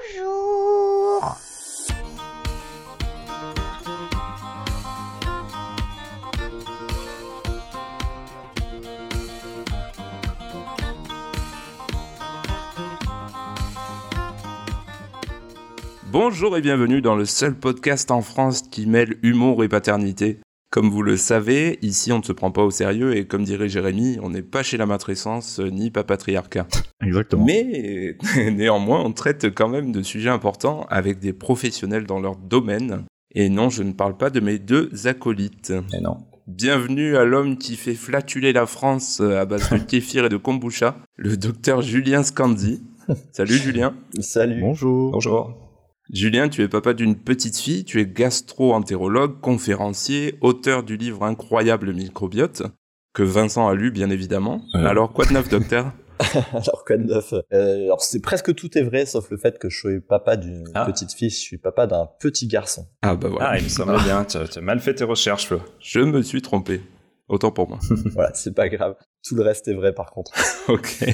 Bonjour Bonjour et bienvenue dans le seul podcast en France qui mêle humour et paternité. Comme vous le savez, ici on ne se prend pas au sérieux et comme dirait Jérémy, on n'est pas chez la matrescence ni pas patriarcat. Exactement. Mais néanmoins, on traite quand même de sujets importants avec des professionnels dans leur domaine. Et non, je ne parle pas de mes deux acolytes. Et non. Bienvenue à l'homme qui fait flatuler la France à base de kéfir et de kombucha, le docteur Julien Scandi. Salut Julien. Salut. Bonjour. Bonjour. Julien, tu es papa d'une petite fille, tu es gastro-entérologue, conférencier, auteur du livre incroyable Microbiote, que Vincent a lu bien évidemment. Ouais. Alors quoi de neuf docteur? Alors quoi de neuf? Euh, Alors c'est presque tout est vrai sauf le fait que je suis papa d'une Ah. petite fille, je suis papa d'un petit garçon. Ah bah voilà, Ah, il me semble bien. Tu as, tu as mal fait tes recherches, Flo. je me suis trompé. Autant pour moi. voilà, c'est pas grave. Tout le reste est vrai par contre. ok.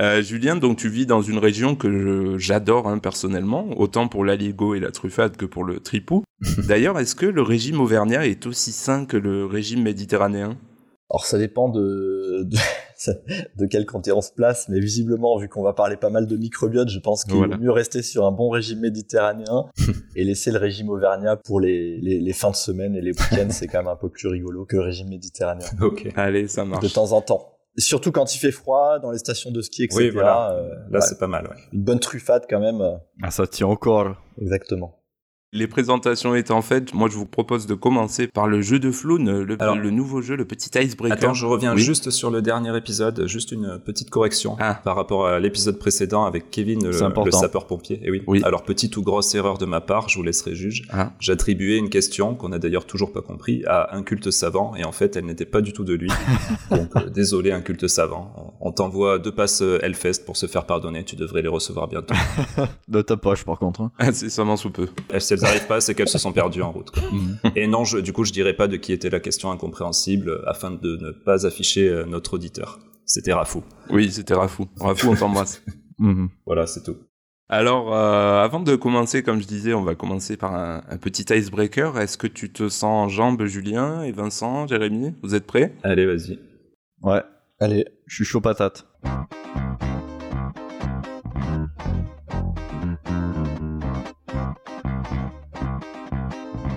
Euh, Julien, donc tu vis dans une région que j'adore hein, personnellement, autant pour l'aligo et la truffade que pour le tripou. D'ailleurs, est-ce que le régime auvergnat est aussi sain que le régime méditerranéen? Alors ça dépend de de, de quel côté on se place, mais visiblement vu qu'on va parler pas mal de microbiote, je pense qu'il Voilà. vaut mieux rester sur un bon régime méditerranéen et laisser le régime auvergnat pour les, les, les fins de semaine et les week-ends, c'est quand même un peu plus rigolo que le régime méditerranéen. Ok. Allez, ça marche. De temps en temps. Et surtout quand il fait froid, dans les stations de ski, etc. Oui, voilà. euh, Là, ouais. c'est pas mal, ouais. une bonne truffade quand même. euh, Ah, ça tient encore. Exactement. Les présentations étant faites, moi je vous propose de commencer par le jeu de Floun, le, Alors- le nouveau jeu, le petit icebreaker. Attends, je reviens Oui. juste sur le dernier épisode, juste une petite correction Ah. par rapport à l'épisode précédent avec Kevin, le, sapeur-pompier. Et oui. Oui. Alors, petite ou grosse erreur de ma part, je vous laisserai juge. Ah. J'attribuais une question qu'on a d'ailleurs toujours pas compris à un culte savant, et en fait, elle n'était pas du tout de lui. Donc, euh, désolé, un culte savant. On t'envoie deux passes euh, Hellfest pour se faire pardonner. Tu devrais les recevoir bientôt. De ta poche, par contre. hein. C'est sûrement sous peu. Elles n'arrivent pas, c'est qu'elles se sont perdues en route. quoi. Et non, je, du coup, je dirais pas de qui était la question incompréhensible euh, afin de ne pas afficher euh, notre auditeur. C'était Rafou. Oui, c'était Rafou. Rafou, on t'embrasse. Mhm. Voilà, c'est tout. Alors, euh, avant de commencer, comme je disais, on va commencer par un, un petit icebreaker. Est-ce que tu te sens en jambes, Julien et Vincent, Jérémy? Vous êtes prêts? Allez, vas-y. Ouais, Allez, je suis chaud patate.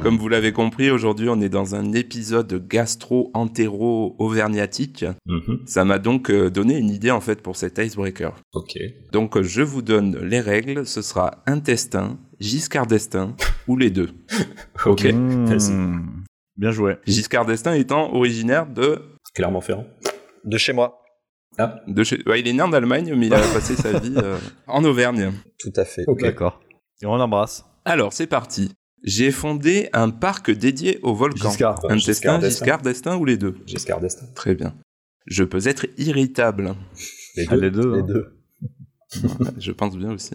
Comme vous l'avez compris, aujourd'hui, on est dans un épisode gastro-entéro-auvergnatique. Mhm. Ça m'a donc euh, donné une idée, en fait, pour cet icebreaker. Ok. Donc, euh, je vous donne les règles. Ce sera intestin, Giscard d'Estaing ou les deux. Ok. Mmh. Vas-y. Bien joué. Giscard d'Estaing étant originaire de... Clermont-Ferrand. de chez moi. Ah, de chez... ouais, il est né en Allemagne, mais il a passé sa vie euh, en Auvergne. Tout à fait. ok. D'accord. Et on l'embrasse. Alors, c'est parti. J'ai fondé un parc dédié au volcan. Giscard. Euh, Intestin, d'Estaing. Giscard d'Estaing ou les deux? Giscard d'Estaing. Très bien. Je peux être irritable. Les Ah, deux. les deux. Les hein. deux. Je pense bien aussi.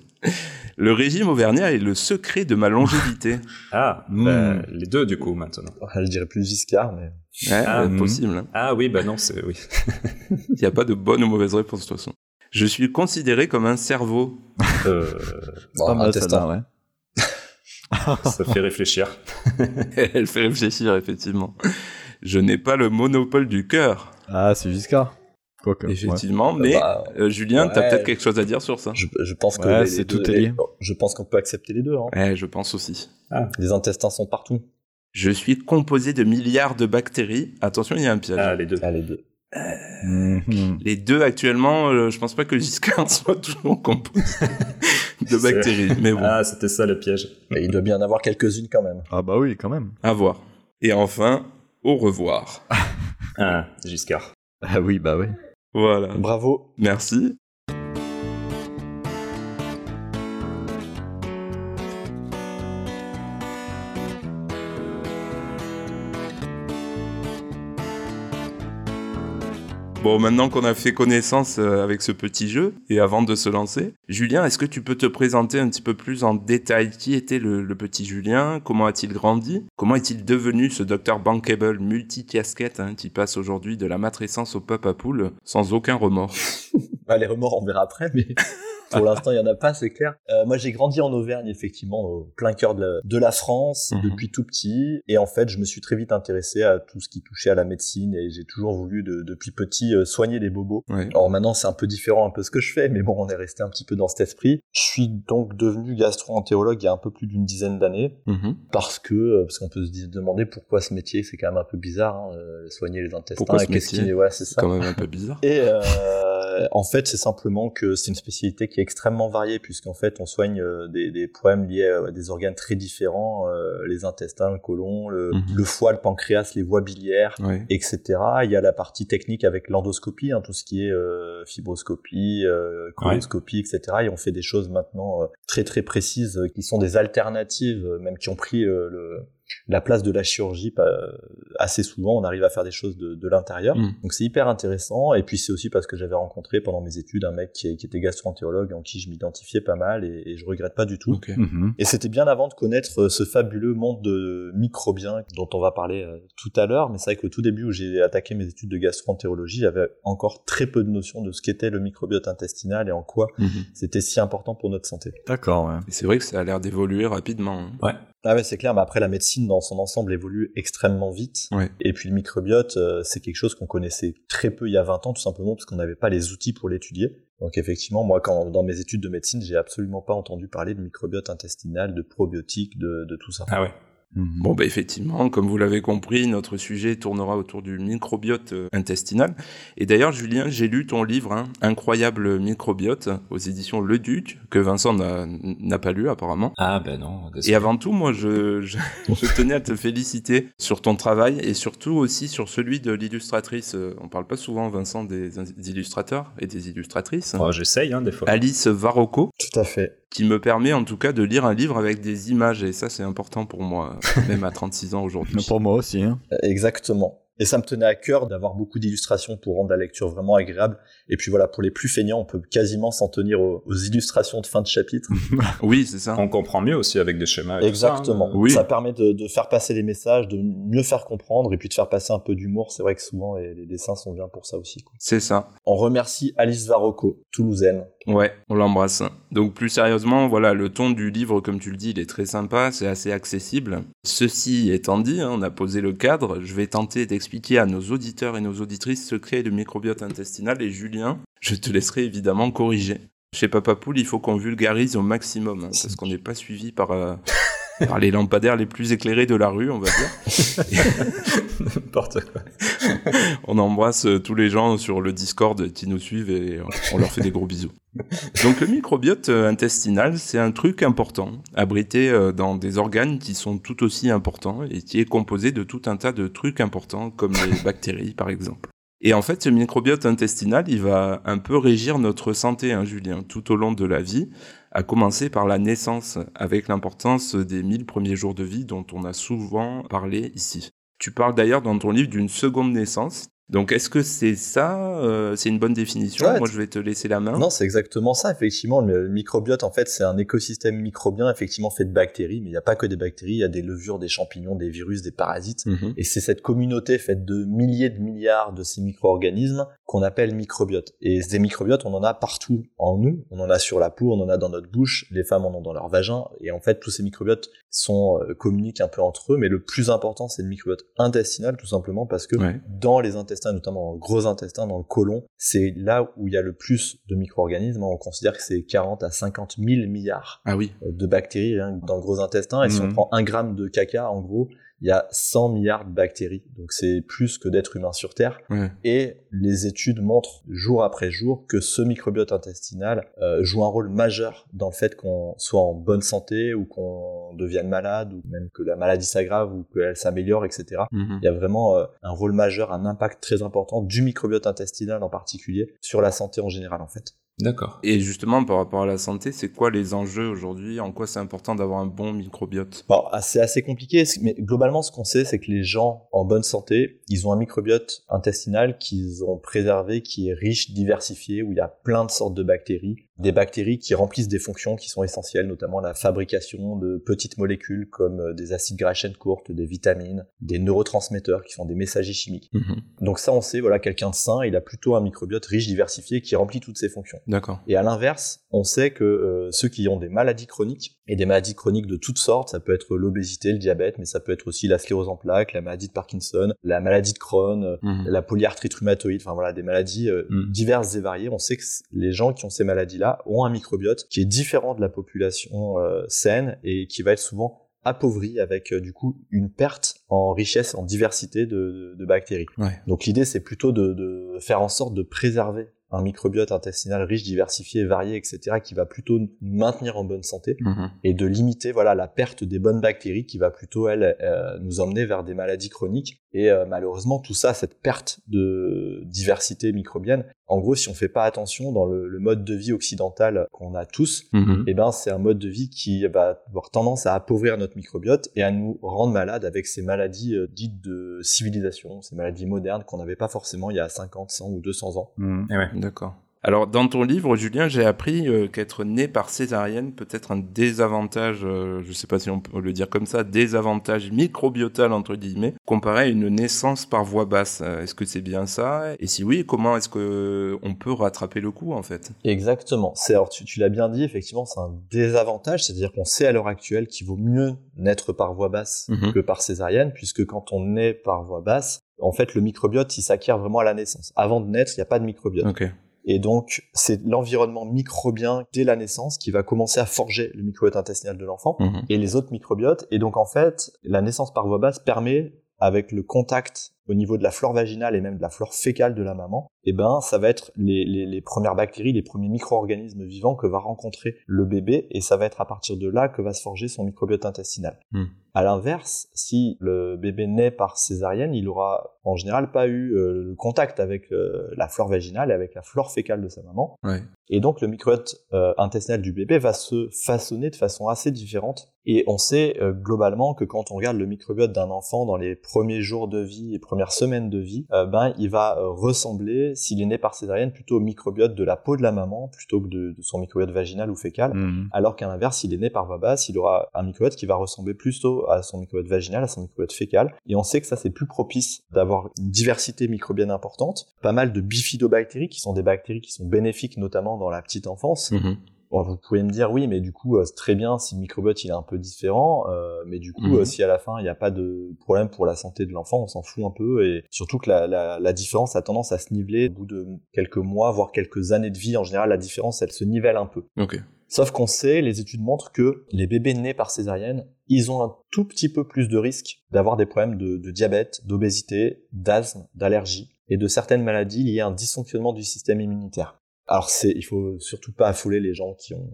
Le régime auvergnat est le secret de ma longévité. Ah, Mm. bah, les deux, du coup, maintenant. Je dirais plus Giscard, mais Ouais, Ah, mhm. possible. hein. Ah oui, bah non, c'est... Oui. Il n'y a pas de bonne ou mauvaise réponse de toute façon. Je suis considéré comme un cerveau. Euh, bon, Pas mal intestin. ouais. ça fait réfléchir. Elle fait réfléchir, effectivement. Je n'ai pas le monopole du cœur, Ah, c'est Giscard. Quoique. ouais. effectivement, mais Bah, euh, Julien, t'as ouais. peut-être quelque chose à dire sur ça je, je pense que Ouais, les- c'est les tout deux- est lié. les- je pense qu'on peut accepter les deux. Hein. Ouais, je pense aussi. Les intestins sont partout. Je suis composé de milliards de bactéries. Attention, il y a un piège. Ah, les deux. Ah, les deux. Mhm. Les deux actuellement, euh, je pense pas que Giscard soit toujours composé de bactéries, mais bon, Ah, c'était ça le piège. Mais il doit bien en avoir quelques-unes quand même. Ah bah oui, quand même. à voir. Et enfin, au revoir. Ah, Giscard. Ah oui, bah oui. Voilà. Bravo. Merci. Bon, maintenant qu'on a fait connaissance euh, avec ce petit jeu, et avant de se lancer, Julien, est-ce que tu peux te présenter un petit peu plus en détail? Qui était le, le petit Julien? Comment a-t-il grandi? Comment est-il devenu ce docteur bankable multi-casquette hein, qui passe aujourd'hui de la matrescence au pop à poule sans aucun remords? Bah, les remords, on verra après, mais Pour l'instant, il y en a pas, c'est clair. Euh, moi, j'ai grandi en Auvergne, effectivement, au plein cœur de la, de la France, Mhm. depuis tout petit. Et en fait, je me suis très vite intéressé à tout ce qui touchait à la médecine et j'ai toujours voulu, de- depuis petit, euh, soigner les bobos. Ouais. Alors maintenant, c'est un peu différent un peu ce que je fais, mais bon, on est resté un petit peu dans cet esprit. Je suis donc devenu gastro-entérologue il y a un peu plus d'une dizaine d'années Mhm. parce que euh, parce qu'on peut se demander pourquoi ce métier, c'est quand même un peu bizarre, hein, soigner les intestins. Pourquoi ce métier qui, ouais, c'est quand même un peu bizarre. Et euh, en fait, c'est simplement que c'est une spécialité qui est extrêmement variée, puisqu'en fait, on soigne euh, des, des problèmes liés à des organes très différents, euh, les intestins, le côlon, le, Mhm. le foie, le pancréas, les voies biliaires, etc. Il y a la partie technique avec l'endoscopie, hein, tout ce qui est euh, fibroscopie, euh, coloscopie, etc. Et on fait des choses maintenant euh, très très précises euh, qui sont des alternatives, euh, même qui ont pris euh, le, la place de la chirurgie pas- assez souvent. On arrive à faire des choses de, de l'intérieur. Mm. Donc c'est hyper intéressant. Et puis c'est aussi parce que j'avais rencontré pendant mes études un mec qui, qui était gastro-entérologue en qui je m'identifiais pas mal et, et je regrette pas du tout. Mhm. Et c'était bien avant de connaître euh, ce fabuleux monde de microbiens dont on va parler euh, tout à l'heure. Mais c'est vrai qu'au tout début où j'ai attaqué mes études de gastro-entérologie, j'avais encore très peu de notions de ce qu'était le microbiote intestinal et en quoi Mhm. c'était si important pour notre santé. D'accord, ouais. Et c'est vrai que ça a l'air d'évoluer rapidement. hein. Ah ouais, c'est clair, mais après la médecine dans son ensemble évolue extrêmement vite. Ouais. Et puis le microbiote, euh, c'est quelque chose qu'on connaissait très peu il y a 20 ans, tout simplement parce qu'on n'avait pas les outils pour l'étudier. Donc effectivement, moi, quand dans mes études de médecine, j'ai absolument pas entendu parler de microbiote intestinal, de probiotiques, de, de tout ça. Ah ouais. Mhm. Bon, bah effectivement, comme vous l'avez compris, notre sujet tournera autour du microbiote euh, intestinal. Et d'ailleurs, Julien, j'ai lu ton livre, hein, Incroyable microbiote, aux éditions Le Duc, que Vincent n'a pas lu apparemment. Ah ben non. Et avant tout, moi, je, je, je tenais à te féliciter sur ton travail et surtout aussi sur celui de l'illustratrice. Euh, On parle pas souvent, Vincent, des, des illustrateurs et des illustratrices. Oh, J'essaye, hein, des fois. Alice Varocco, Tout à fait. Qui me permet en tout cas de lire un livre avec des images. Et ça, c'est important pour moi, même à 36 ans aujourd'hui. Pour moi aussi, hein. Euh, Exactement. Et ça me tenait à cœur d'avoir beaucoup d'illustrations pour rendre la lecture vraiment agréable. Et puis voilà, pour les plus feignants, on peut quasiment s'en tenir aux, aux illustrations de fin de chapitre. Oui, c'est ça. On comprend mieux aussi avec des schémas. et tout ça, hein. Exactement. Oui. Ça permet de, de faire passer les messages, de mieux faire comprendre et puis de faire passer un peu d'humour. C'est vrai que souvent les, les dessins sont bien pour ça aussi. C'est ça. On remercie Alice Varocco, toulousaine. Ouais, on l'embrasse. Donc plus sérieusement, voilà, le ton du livre, comme tu le dis, il est très sympa, c'est assez accessible. Ceci étant dit, hein, on a posé le cadre, je vais tenter d'expliquer à nos auditeurs et nos auditrices ce qu'est le microbiote intestinal et Julien, je te laisserai évidemment corriger. Chez Papa Poule, il faut qu'on vulgarise au maximum, hein, parce qu'on n'est pas suivi par, euh, par les lampadaires les plus éclairés de la rue, on va dire. N'importe quoi. On embrasse euh, tous les gens sur le Discord qui nous suivent et on leur fait des gros bisous. Donc le microbiote euh, intestinal, c'est un truc important, abrité euh, dans des organes qui sont tout aussi importants et qui est composé de tout un tas de trucs importants comme les bactéries par exemple. Et en fait, ce microbiote intestinal, il va un peu régir notre santé, hein, Julien, tout au long de la vie, à commencer par la naissance, avec l'importance des 1000 premiers jours de vie dont on a souvent parlé ici. Tu parles d'ailleurs dans ton livre d'une seconde naissance. Donc est-ce que c'est ça euh, C'est une bonne définition? Ouais, Moi, je vais te laisser la main. Non, c'est exactement ça. Effectivement, le microbiote, en fait, c'est un écosystème microbien, effectivement, fait de bactéries. Mais il n'y a pas que des bactéries. Il y a des levures, des champignons, des virus, des parasites. Mhm. Et c'est cette communauté faite de milliers de milliards de ces micro-organismes qu'on appelle microbiote. Et ces microbiotes, on en a partout en nous. On en a sur la peau, on en a dans notre bouche, les femmes en ont dans leur vagin. Et en fait, tous ces microbiotes sont euh, communiquent un peu entre eux. Mais le plus important, c'est le microbiote intestinal, tout simplement parce que Ouais. dans les intestins, notamment dans le gros intestin, dans le côlon, c'est là où il y a le plus de micro-organismes. On considère que c'est 40 à 50 000 milliards Ah oui. de bactéries dans le gros intestin. Et si on Mhm. prend un gramme de caca, en gros, il y a 100 milliards de bactéries. Donc c'est plus que d'êtres humains sur Terre. Ouais. Et les études montrent jour après jour que ce microbiote intestinal euh, joue un rôle majeur dans le fait qu'on soit en bonne santé ou qu'on devienne malade ou même que la maladie s'aggrave ou qu'elle s'améliore, etc. Mhm. Il y a vraiment euh, un rôle majeur, un impact très important du microbiote intestinal en particulier sur la santé en général en fait. D'accord. Et justement, par rapport à la santé, c'est quoi les enjeux aujourd'hui? En quoi c'est important d'avoir un bon microbiote? Bon, ah, c'est assez compliqué, mais globalement, ce qu'on sait, c'est que les gens en bonne santé, ils ont un microbiote intestinal qu'ils ont préservé, qui est riche, diversifié, où il y a plein de sortes de bactéries, des bactéries qui remplissent des fonctions qui sont essentielles, notamment la fabrication de petites molécules comme euh, des acides gras à chaîne courte, des vitamines, des neurotransmetteurs qui sont des messagers chimiques. Mhm. Donc ça, on sait, voilà, quelqu'un de sain, il a plutôt un microbiote riche, diversifié, qui remplit toutes ces fonctions. D'accord. Et à l'inverse, on sait que euh, ceux qui ont des maladies chroniques, et des maladies chroniques de toutes sortes, ça peut être l'obésité, le diabète, mais ça peut être aussi la sclérose en plaques, la maladie de Parkinson, la maladie de Crohn, euh, Mhm. la polyarthrite rhumatoïde, enfin voilà, des maladies euh, Mm. diverses et variées. On sait que les gens qui ont ces maladies-là ont un microbiote qui est différent de la population euh, saine et qui va être souvent appauvri avec euh, du coup une perte en richesse, en diversité de, de bactéries. Ouais. Donc l'idée c'est plutôt de, de faire en sorte de préserver un microbiote intestinal riche, diversifié, varié, etc., qui va plutôt nous maintenir en bonne santé Mhm. et de limiter voilà la perte des bonnes bactéries qui va plutôt elle euh, nous emmener vers des maladies chroniques et euh, malheureusement tout ça cette perte de diversité microbienne en gros si on fait pas attention dans le, le mode de vie occidental qu'on a tous Mhm. eh ben c'est un mode de vie qui va avoir tendance à appauvrir notre microbiote et à nous rendre malades avec ces maladies euh, dites de civilisation, ces maladies modernes qu'on n'avait pas forcément il y a 50, 100 ou 200 ans. Mhm. Eh ouais. D'accord. Alors, dans ton livre, Julien, j'ai appris euh, qu'être né par césarienne peut être un désavantage, euh, je sais pas si on peut le dire comme ça, désavantage microbiotal, entre guillemets, comparé à une naissance par voie basse. Euh, est-ce que c'est bien ça? Et si oui, comment est-ce que on peut rattraper le coup, en fait? Exactement. C'est alors tu, tu l'as bien dit, effectivement, c'est un désavantage, c'est-à-dire qu'on sait à l'heure actuelle qu'il vaut mieux naître par voie basse Mhm. que par césarienne, puisque quand on naît par voie basse, en fait, le microbiote, il s'acquiert vraiment à la naissance. Avant de naître, il n'y a pas de microbiote. Et donc, c'est l'environnement microbien dès la naissance qui va commencer à forger le microbiote intestinal de l'enfant Mhm. et les autres microbiotes. Et donc, en fait, la naissance par voie basse permet, avec le contact au niveau de la flore vaginale et même de la flore fécale de la maman, eh ben, ça va être les, les, les premières bactéries, les premiers micro-organismes vivants que va rencontrer le bébé, et ça va être à partir de là que va se forger son microbiote intestinal. Hmm. À l'inverse, si le bébé naît par césarienne, il aura en général pas eu euh, le contact avec euh, la flore vaginale et avec la flore fécale de sa maman, Ouais. et donc le microbiote euh, intestinal du bébé va se façonner de façon assez différente. Et on sait globalement que quand on regarde le microbiote d'un enfant dans les premiers jours de vie et premières semaines de vie, euh, ben il va euh, ressembler, s'il est né par césarienne, plutôt au microbiote de la peau de la maman plutôt que de, de son microbiote vaginal ou fécal. Mhm. Alors qu'à l'inverse, s'il est né par voie basse, il aura un microbiote qui va ressembler plutôt à son microbiote vaginal, à son microbiote fécal. Et on sait que ça, c'est plus propice d'avoir une diversité microbienne importante. Pas mal de bifidobactéries, qui sont des bactéries qui sont bénéfiques notamment dans la petite enfance. Mhm. Bon, vous pouvez me dire, oui, mais du coup, euh, c'est très bien si le microbiote il est un peu différent, euh, mais du coup, Mhm. euh, si à la fin il n'y a pas de problème pour la santé de l'enfant, on s'en fout un peu, et surtout que la, la, la différence a tendance à se niveler au bout de quelques mois, voire quelques années de vie. En général, la différence, elle se nivelle un peu. Sauf qu'on sait, les études montrent que les bébés nés par césarienne, ils ont un tout petit peu plus de risque d'avoir des problèmes de, de diabète, d'obésité, d'asthme, d'allergie et de certaines maladies liées à un dysfonctionnement du système immunitaire. Alors c'est, il faut surtout pas affoler les gens qui ont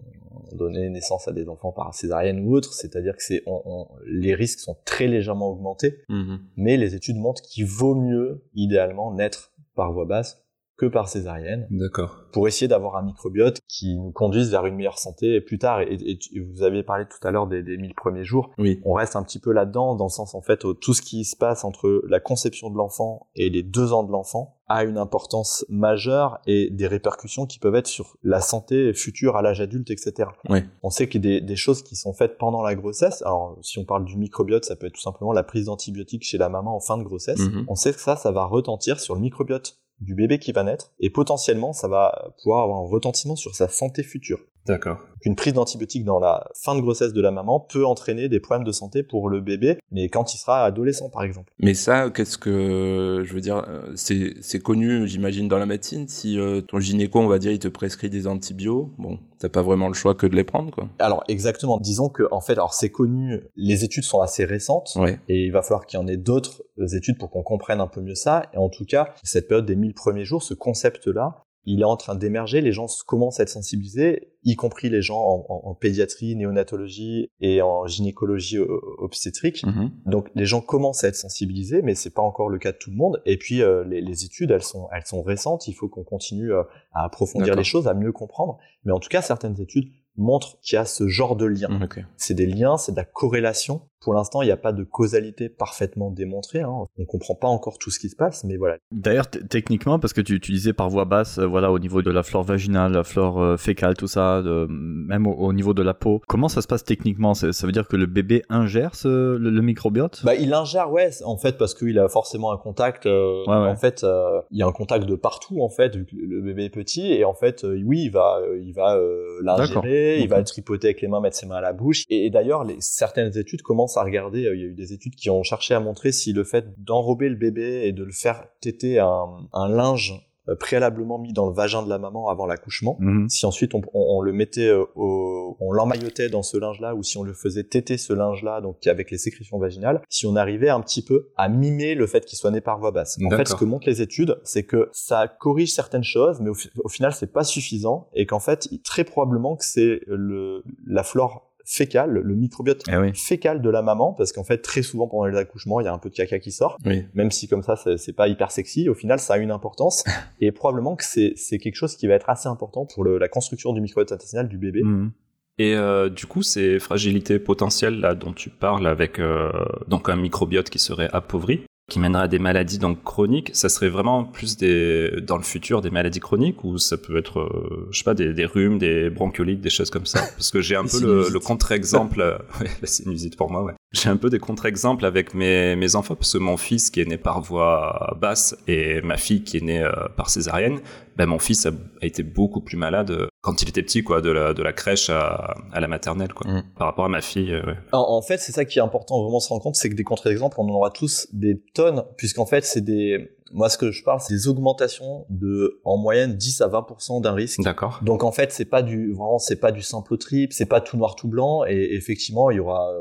donné naissance à des enfants par césarienne ou autre, c'est-à-dire que c'est, on- on- les risques sont très légèrement augmentés, Mhm. mais les études montrent qu'il vaut mieux idéalement naître par voie basse que par césarienne D'accord. pour essayer d'avoir un microbiote qui nous conduise vers une meilleure santé plus tard. Et, et- et vous avez parlé tout à l'heure des, des 1000 premiers jours. Oui. On reste un petit peu là-dedans, dans le sens en fait, où tout ce qui se passe entre la conception de l'enfant et les deux ans de l'enfant a une importance majeure et des répercussions qui peuvent être sur la santé future à l'âge adulte, etc. Ouais. On sait qu'il y a des, des choses qui sont faites pendant la grossesse. Alors, si on parle du microbiote, ça peut être tout simplement la prise d'antibiotiques chez la maman en fin de grossesse. Mhm. On sait que ça, ça va retentir sur le microbiote du bébé qui va naître et potentiellement ça va pouvoir avoir un retentissement sur sa santé future. D'accord. Une prise d'antibiotiques dans la fin de grossesse de la maman peut entraîner des problèmes de santé pour le bébé, mais quand il sera adolescent par exemple. Mais ça, qu'est-ce que je veux dire euh, C'est c'est connu, j'imagine, dans la médecine. Si euh, ton gynéco, on va dire, il te prescrit des antibiotiques, bon, t'as pas vraiment le choix que de les prendre, quoi. Alors exactement, disons que en fait, alors c'est connu, les études sont assez récentes Ouais. et il va falloir qu'il y en ait d'autres études pour qu'on comprenne un peu mieux ça. Et en tout cas, cette période des 1000 premiers jours, ce concept-là, il est en train d'émerger, les gens commencent à être sensibilisés, y compris les gens en, en- en pédiatrie, néonatologie et en gynécologie obstétrique. Mhm. Donc les gens commencent à être sensibilisés, mais c'est pas encore le cas de tout le monde. Et puis euh, les, les études, elles sont, elles sont récentes. Il faut qu'on continue euh, à approfondir les choses, à mieux comprendre. Mais en tout cas, certaines études montrent qu'il y a ce genre de lien. C'est des liens, c'est de la corrélation pour l'instant, il n'y a pas de causalité parfaitement démontrée. Hein. On comprend pas encore tout ce qui se passe, mais voilà. D'ailleurs, techniquement, parce que tu, tu, disais par voie basse, euh, voilà, au niveau de la flore vaginale, la flore euh, fécale, tout ça, de, même au, niveau de la peau, comment ça se passe techniquement? Ça veut dire que le bébé ingère ce, le, microbiote? Bah, il ingère, ouais, en fait, parce qu'il a forcément un contact. Euh, en fait, il y a un contact de partout, en fait, vu que le bébé est petit, et en fait, oui, il va, il va l'ingérer, il va tripoter avec les mains, mettre ses mains à la bouche. Et, et d'ailleurs, certaines études commencent à regarder. il y a eu des études qui ont cherché à montrer si le fait d'enrober le bébé et de le faire téter un, un linge euh, préalablement mis dans le vagin de la maman avant l'accouchement. Mhm. Si ensuite on, on, le mettait euh, au, on l'emmaillotait dans ce linge-là, ou si on le faisait téter ce linge-là, donc avec les sécrétions vaginales, si on arrivait un petit peu à mimer le fait qu'il soit né par voie basse. En fait, ce que montrent les études, c'est que ça corrige certaines choses, mais au, au final, c'est pas suffisant, et qu'en fait, très probablement que c'est le la flore fécal, le microbiote eh fécal de la maman, parce qu'en fait très souvent pendant les accouchements il y a un peu de caca qui sort, même si comme ça c'est pas hyper sexy, au final ça a une importance et probablement que c'est quelque chose qui va être assez important pour la construction du microbiote intestinal du bébé. Mhm. Et euh, du coup, ces fragilités potentielles là dont tu parles, avec euh, donc un microbiote qui serait appauvri, qui mènerait à des maladies donc chroniques, ça serait vraiment plus des dans le futur des maladies chroniques ou ça peut être euh, je sais pas des, des, rhumes, des bronchiolites, des choses comme ça? Parce que j'ai un peu le, le contre-exemple ouais, la sinusite pour moi ouais. J'ai un peu des contre-exemples avec mes, mes enfants, parce que mon fils qui est né par voie basse et ma fille qui est née euh, par césarienne, ben mon fils a, été beaucoup plus malade euh, quand il était petit, quoi, de la, de la crèche à, à la maternelle, quoi, mm. par rapport à ma fille. Euh, en, fait, c'est ça qui est important vraiment se rendre compte, c'est que des contre-exemples, on en aura tous des tonnes, puisqu'en fait, c'est des, moi, ce que je parle, c'est des augmentations de, en moyenne, 10 à 20% d'un risque. D'accord. Donc, en fait, c'est pas du, vraiment, c'est pas du simple au triple, c'est pas tout noir, tout blanc, et effectivement, il y aura,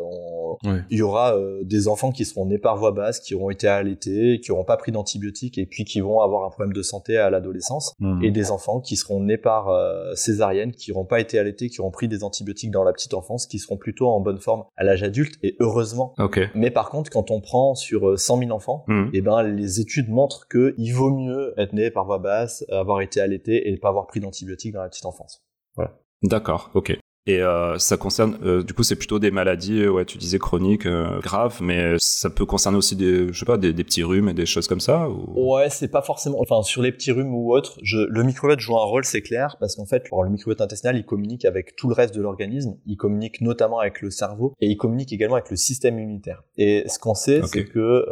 il y aura euh, des enfants qui seront nés par voie basse, qui auront été allaités, qui auront pas pris d'antibiotiques, et puis qui vont avoir un problème de santé à l'adolescence, mmh. et des enfants qui seront nés par euh, césarienne, qui n'auront pas été allaités, qui auront pris des antibiotiques dans la petite enfance, qui seront plutôt en bonne forme à l'âge adulte, et heureusement. Okay. Mais par contre, quand on prend sur 100 euh, 000 enfants, mmh. et eh ben, les études montrent que il vaut mieux être né par voie basse, avoir été allaité et ne pas avoir pris d'antibiotiques dans la petite enfance. Voilà. D'accord, ok. Et euh, ça concerne, euh, du coup, c'est plutôt des maladies, euh, ouais, tu disais chroniques, euh, graves, mais ça peut concerner aussi des, je sais pas, des, des petits rhumes et des choses comme ça. Ou... Ouais, c'est pas forcément, enfin, sur les petits rhumes ou autres, je, le microbiote joue un rôle, c'est clair, parce qu'en fait, le microbiote intestinal, il communique avec tout le reste de l'organisme, il communique notamment avec le cerveau et il communique également avec le système immunitaire. Et ce qu'on sait, c'est que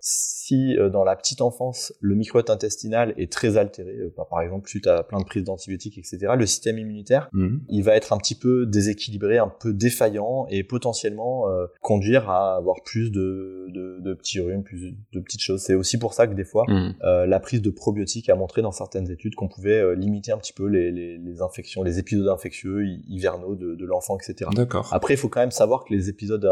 si dans la petite enfance le microbiote intestinal est très altéré, par exemple suite à plein de prises d'antibiotiques, etc., le système immunitaire, mmh. il va être un petit peu déséquilibré, un peu défaillant et potentiellement euh, conduire à avoir plus de, de, de, petits rhumes, plus de petites choses. C'est aussi pour ça que des fois, mmh. euh, la prise de probiotiques a montré dans certaines études qu'on pouvait euh, limiter un petit peu les, les, les, infections, les épisodes infectieux hivernaux de, de l'enfant, etc. D'accord. Après, il faut quand même savoir que les épisodes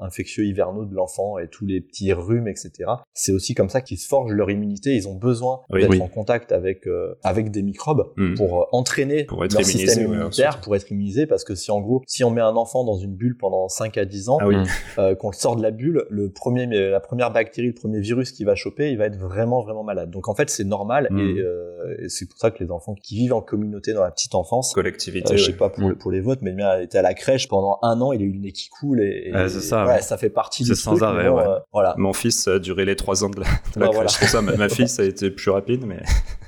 infectieux hivernaux de l'enfant et tous les petits rhumes, etc., c'est aussi comme ça qu'ils se forgent leur immunité. Ils ont besoin d'être en contact avec avec des microbes mmh. pour entraîner pour être leur système immunitaire, pour être immunisé, parce que si en gros, si on met un enfant dans une bulle pendant 5 à 10 ans, ah euh, qu'on le sort de la bulle, le premier, la première bactérie, le premier virus qu'il va choper, il va être vraiment vraiment malade. Donc en fait, c'est normal et, mm. euh, et c'est pour ça que les enfants qui vivent en communauté dans la petite enfance, collectivité, euh, je sais pas pour, mm. pour les vôtres, mais le mien a été à la crèche pendant un an, il a eu le nez qui coule et, ça, ça fait partie du sans arrêt. Euh, voilà. Mon fils a duré les 3 ans de la, de la bah, crèche. Voilà. Ça, ma, ma fille, ça a été plus rapide, mais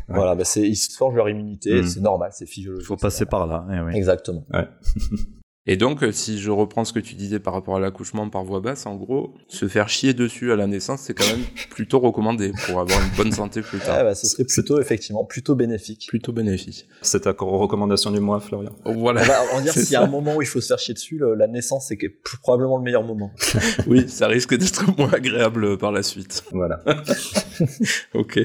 Voilà, bah c'est, ils se forgent leur immunité, mm. c'est normal, c'est physiologique. Il faut passer par là. Eh oui. Exactement. Ouais. Et donc, euh, si je reprends ce que tu disais par rapport à l'accouchement par voie basse, en gros, se faire chier dessus à la naissance, c'est quand même plutôt recommandé pour avoir une bonne santé plus tard. Ah bah, ce serait plutôt, effectivement, plutôt bénéfique. Plutôt bénéfique. C'est ta recommandation du mois, Florian. Voilà. On va, on va dire s'il y a un moment où il faut se faire chier dessus, la naissance, c'est probablement le meilleur moment. oui, ça risque d'être moins agréable par la suite. Voilà. ok.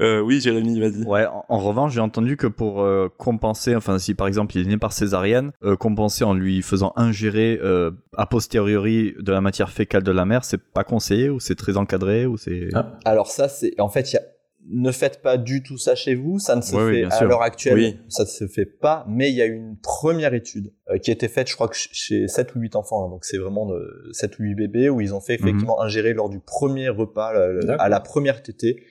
Euh, oui, Jérémy, vas-y. Ouais, en, revanche, j'ai entendu que pour euh, compenser, enfin, si par exemple il est né par césarienne, euh, compenser en lui faisant ingérer euh, a posteriori de la matière fécale de la mère, c'est pas conseillé ou c'est très encadré ou c'est. Ah. Alors ça, c'est en fait, y a... ne faites pas du tout ça chez vous, ça ne se fait à l'heure actuelle, oui. ça ne se fait pas, mais il y a une première étude euh, qui a été faite, je crois que chez 7 ou 8 enfants, hein, donc c'est vraiment de 7 ou 8 bébés où ils ont fait mhm. effectivement ingérer lors du premier repas, à la première tétée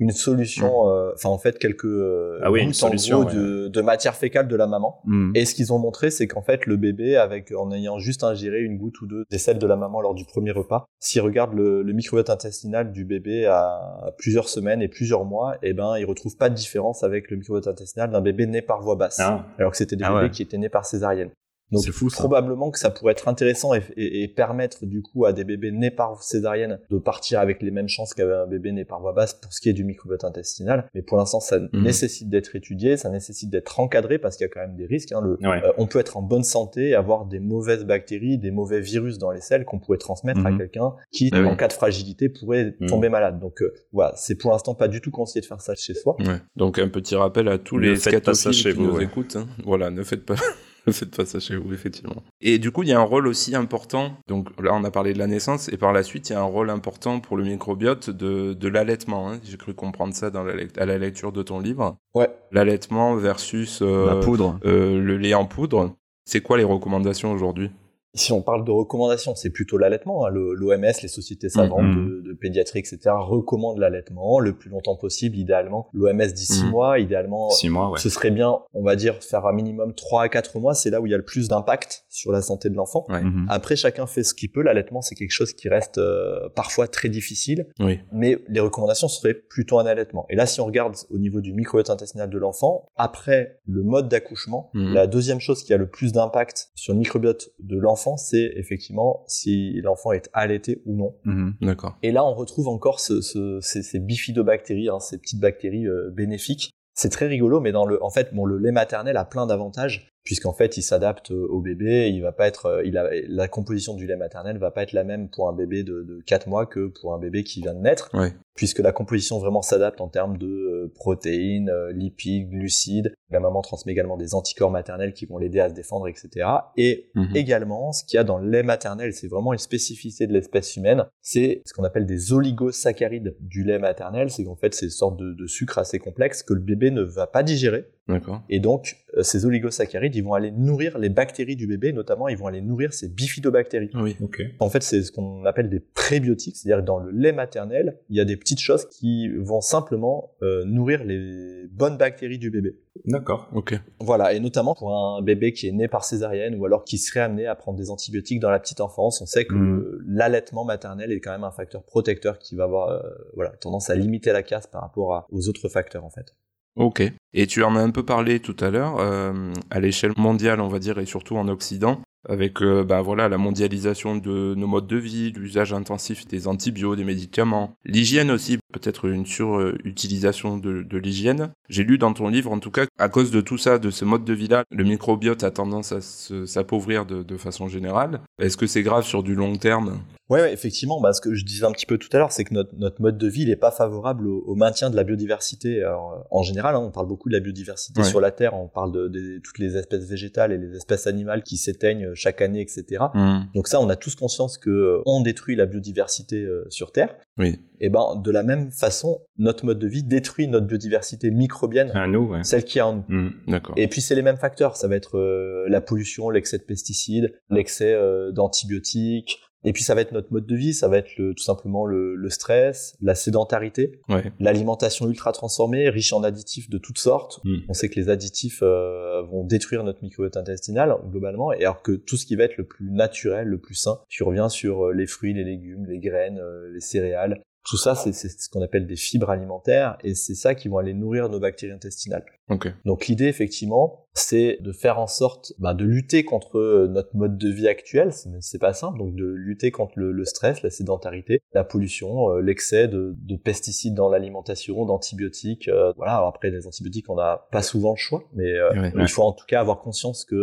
une solution, euh, enfin en fait quelques euh, Ah oui, une gouttes, en solution, gros, de, de matière fécale de la maman. Mm. Et ce qu'ils ont montré, c'est qu'en fait, le bébé, avec en ayant juste ingéré une goutte ou deux des selles de la maman lors du premier repas, s'il regarde le, le microbiote intestinal du bébé à plusieurs semaines et plusieurs mois, eh ben, il retrouve pas de différence avec le microbiote intestinal d'un bébé né par voie basse, Ah, alors que c'était des Ah bébés ouais. qui étaient nés par césarienne. Donc fou probablement que ça pourrait être intéressant et, et- et permettre du coup à des bébés nés par césarienne de partir avec les mêmes chances qu'avait un bébé né par voie basse pour ce qui est du microbiote intestinal. Mais pour l'instant, ça nécessite d'être étudié, ça nécessite d'être encadré parce qu'il y a quand même des risques. hein. Le, ouais. euh, on peut être en bonne santé et avoir des mauvaises bactéries, des mauvais virus dans les selles qu'on pourrait transmettre à Mhm. quelqu'un qui, Ah oui. en cas de fragilité, pourrait Mhm. tomber malade. Donc euh, voilà, c'est pour l'instant pas du tout conseillé de faire ça chez soi. Ouais. Donc un petit rappel à tous Ne les scatophiles qui vous, nous ouais. écoutent. hein. Voilà, ne faites pas. Ne faites pas ça chez vous, effectivement. Et du coup, il y a un rôle aussi important. Donc là, on a parlé de la naissance, et par la suite, il y a un rôle important pour le microbiote de, de l'allaitement. hein. J'ai cru comprendre ça dans la lec- à la lecture de ton livre. Ouais. L'allaitement versus euh, La poudre. euh, le lait en poudre. C'est quoi les recommandations aujourd'hui? Si on parle de recommandations, c'est plutôt l'allaitement. hein. Le- L'OMS, les sociétés savantes Mhm. de, de pédiatrie, etc., recommandent l'allaitement le plus longtemps possible, idéalement. L'OMS dit six Mhm. mois, idéalement. Six mois, ouais. Ce serait bien, on va dire, faire un minimum 3 à 4 mois, c'est là où il y a le plus d'impact sur la santé de l'enfant. Ouais. Mhm. Après, chacun fait ce qu'il peut. L'allaitement, c'est quelque chose qui reste euh, parfois très difficile, Oui. mais les recommandations seraient plutôt un allaitement. Et là, si on regarde au niveau du microbiote intestinal de l'enfant, après le mode d'accouchement, Mhm. la deuxième chose qui a le plus d'impact sur le microbiote de l'enfant, c'est effectivement si l'enfant est allaité ou non. Mhm. D'accord. Et là, on retrouve encore ce, ce- ces, ces bifidobactéries, hein, ces petites bactéries euh, bénéfiques. C'est très rigolo, mais dans le, en fait, bon, le lait maternel a plein d'avantages puisqu'en fait, il s'adapte au bébé. Il va pas être, euh, il a, la composition du lait maternel va pas être la même pour un bébé de, de 4 mois que pour un bébé qui vient de naître, Ouais. puisque la composition vraiment s'adapte en termes de euh, protéines, euh, lipides, glucides. La maman transmet également des anticorps maternels qui vont l'aider à se défendre, etc. Et Mhm. également, ce qu'il y a dans le lait maternel, c'est vraiment une spécificité de l'espèce humaine, c'est ce qu'on appelle des oligosaccharides du lait maternel. C'est qu'en fait, c'est une sorte de, de sucre assez complexe que le bébé ne va pas digérer. D'accord. Et donc, euh, ces oligosaccharides, ils vont aller nourrir les bactéries du bébé, notamment ils vont aller nourrir ces bifidobactéries. Oui. Ok. En fait, c'est ce qu'on appelle des prébiotiques, c'est-à-dire que dans le lait maternel, il y a des petites choses qui vont simplement euh, nourrir les bonnes bactéries du bébé. D'accord. Ok. Voilà, et notamment pour un bébé qui est né par césarienne ou alors qui serait amené à prendre des antibiotiques dans la petite enfance, on sait que euh, l'allaitement maternel est quand même un facteur protecteur qui va avoir euh, voilà, tendance à limiter la casse par rapport à- aux autres facteurs en fait. Ok. Et tu en as un peu parlé tout à l'heure, euh, à l'échelle mondiale, on va dire, et surtout en Occident, avec euh, bah, voilà, la mondialisation de nos modes de vie, l'usage intensif des antibiotiques, des médicaments, l'hygiène aussi, peut-être une surutilisation de, de l'hygiène. J'ai lu dans ton livre, en tout cas, à cause de tout ça, de ce mode de vie-là, le microbiote a tendance à s'appauvrir de, de façon générale. Est-ce que c'est grave sur du long terme? Ouais, ouais, effectivement, bah, ce que je disais un petit peu tout à l'heure, c'est que notre, notre mode de vie n'est pas favorable au, au maintien de la biodiversité. Alors, euh, en général, hein, on parle beaucoup de la biodiversité Ouais. sur la Terre, on parle de, de toutes les espèces végétales et les espèces animales qui s'éteignent chaque année, etc. Donc ça, on a tous conscience que euh, on détruit la biodiversité euh, sur Terre. Oui. Et ben, de la même façon, notre mode de vie détruit notre biodiversité microbienne, À nous, ouais. celle qui est en nous. Hmm. D'accord. Et puis c'est les mêmes facteurs, ça va être euh, la pollution, l'excès de pesticides, l'excès euh, d'antibiotiques, et puis ça va être notre mode de vie, ça va être le- tout simplement le, le stress, la sédentarité, Ouais. l'alimentation ultra transformée, riche en additifs de toutes sortes. Mm. On sait que les additifs euh, vont détruire notre microbiote intestinal globalement, et alors que tout ce qui va être le plus naturel, le plus sain, tu reviens sur euh, les fruits, les légumes, les graines, euh, les céréales. Tout ça, c'est ce qu'on appelle des fibres alimentaires, et c'est ça qui vont aller nourrir nos bactéries intestinales. Ok. Donc l'idée, effectivement, c'est de faire en sorte bah, de lutter contre euh, notre mode de vie actuel. C'est pas simple, donc de lutter contre le, le stress, la sédentarité, la pollution, euh, l'excès de, de pesticides dans l'alimentation, d'antibiotiques. euh, voilà. Alors après, les antibiotiques, on n'a pas souvent le choix, mais euh, Ouais. il faut en tout cas avoir conscience que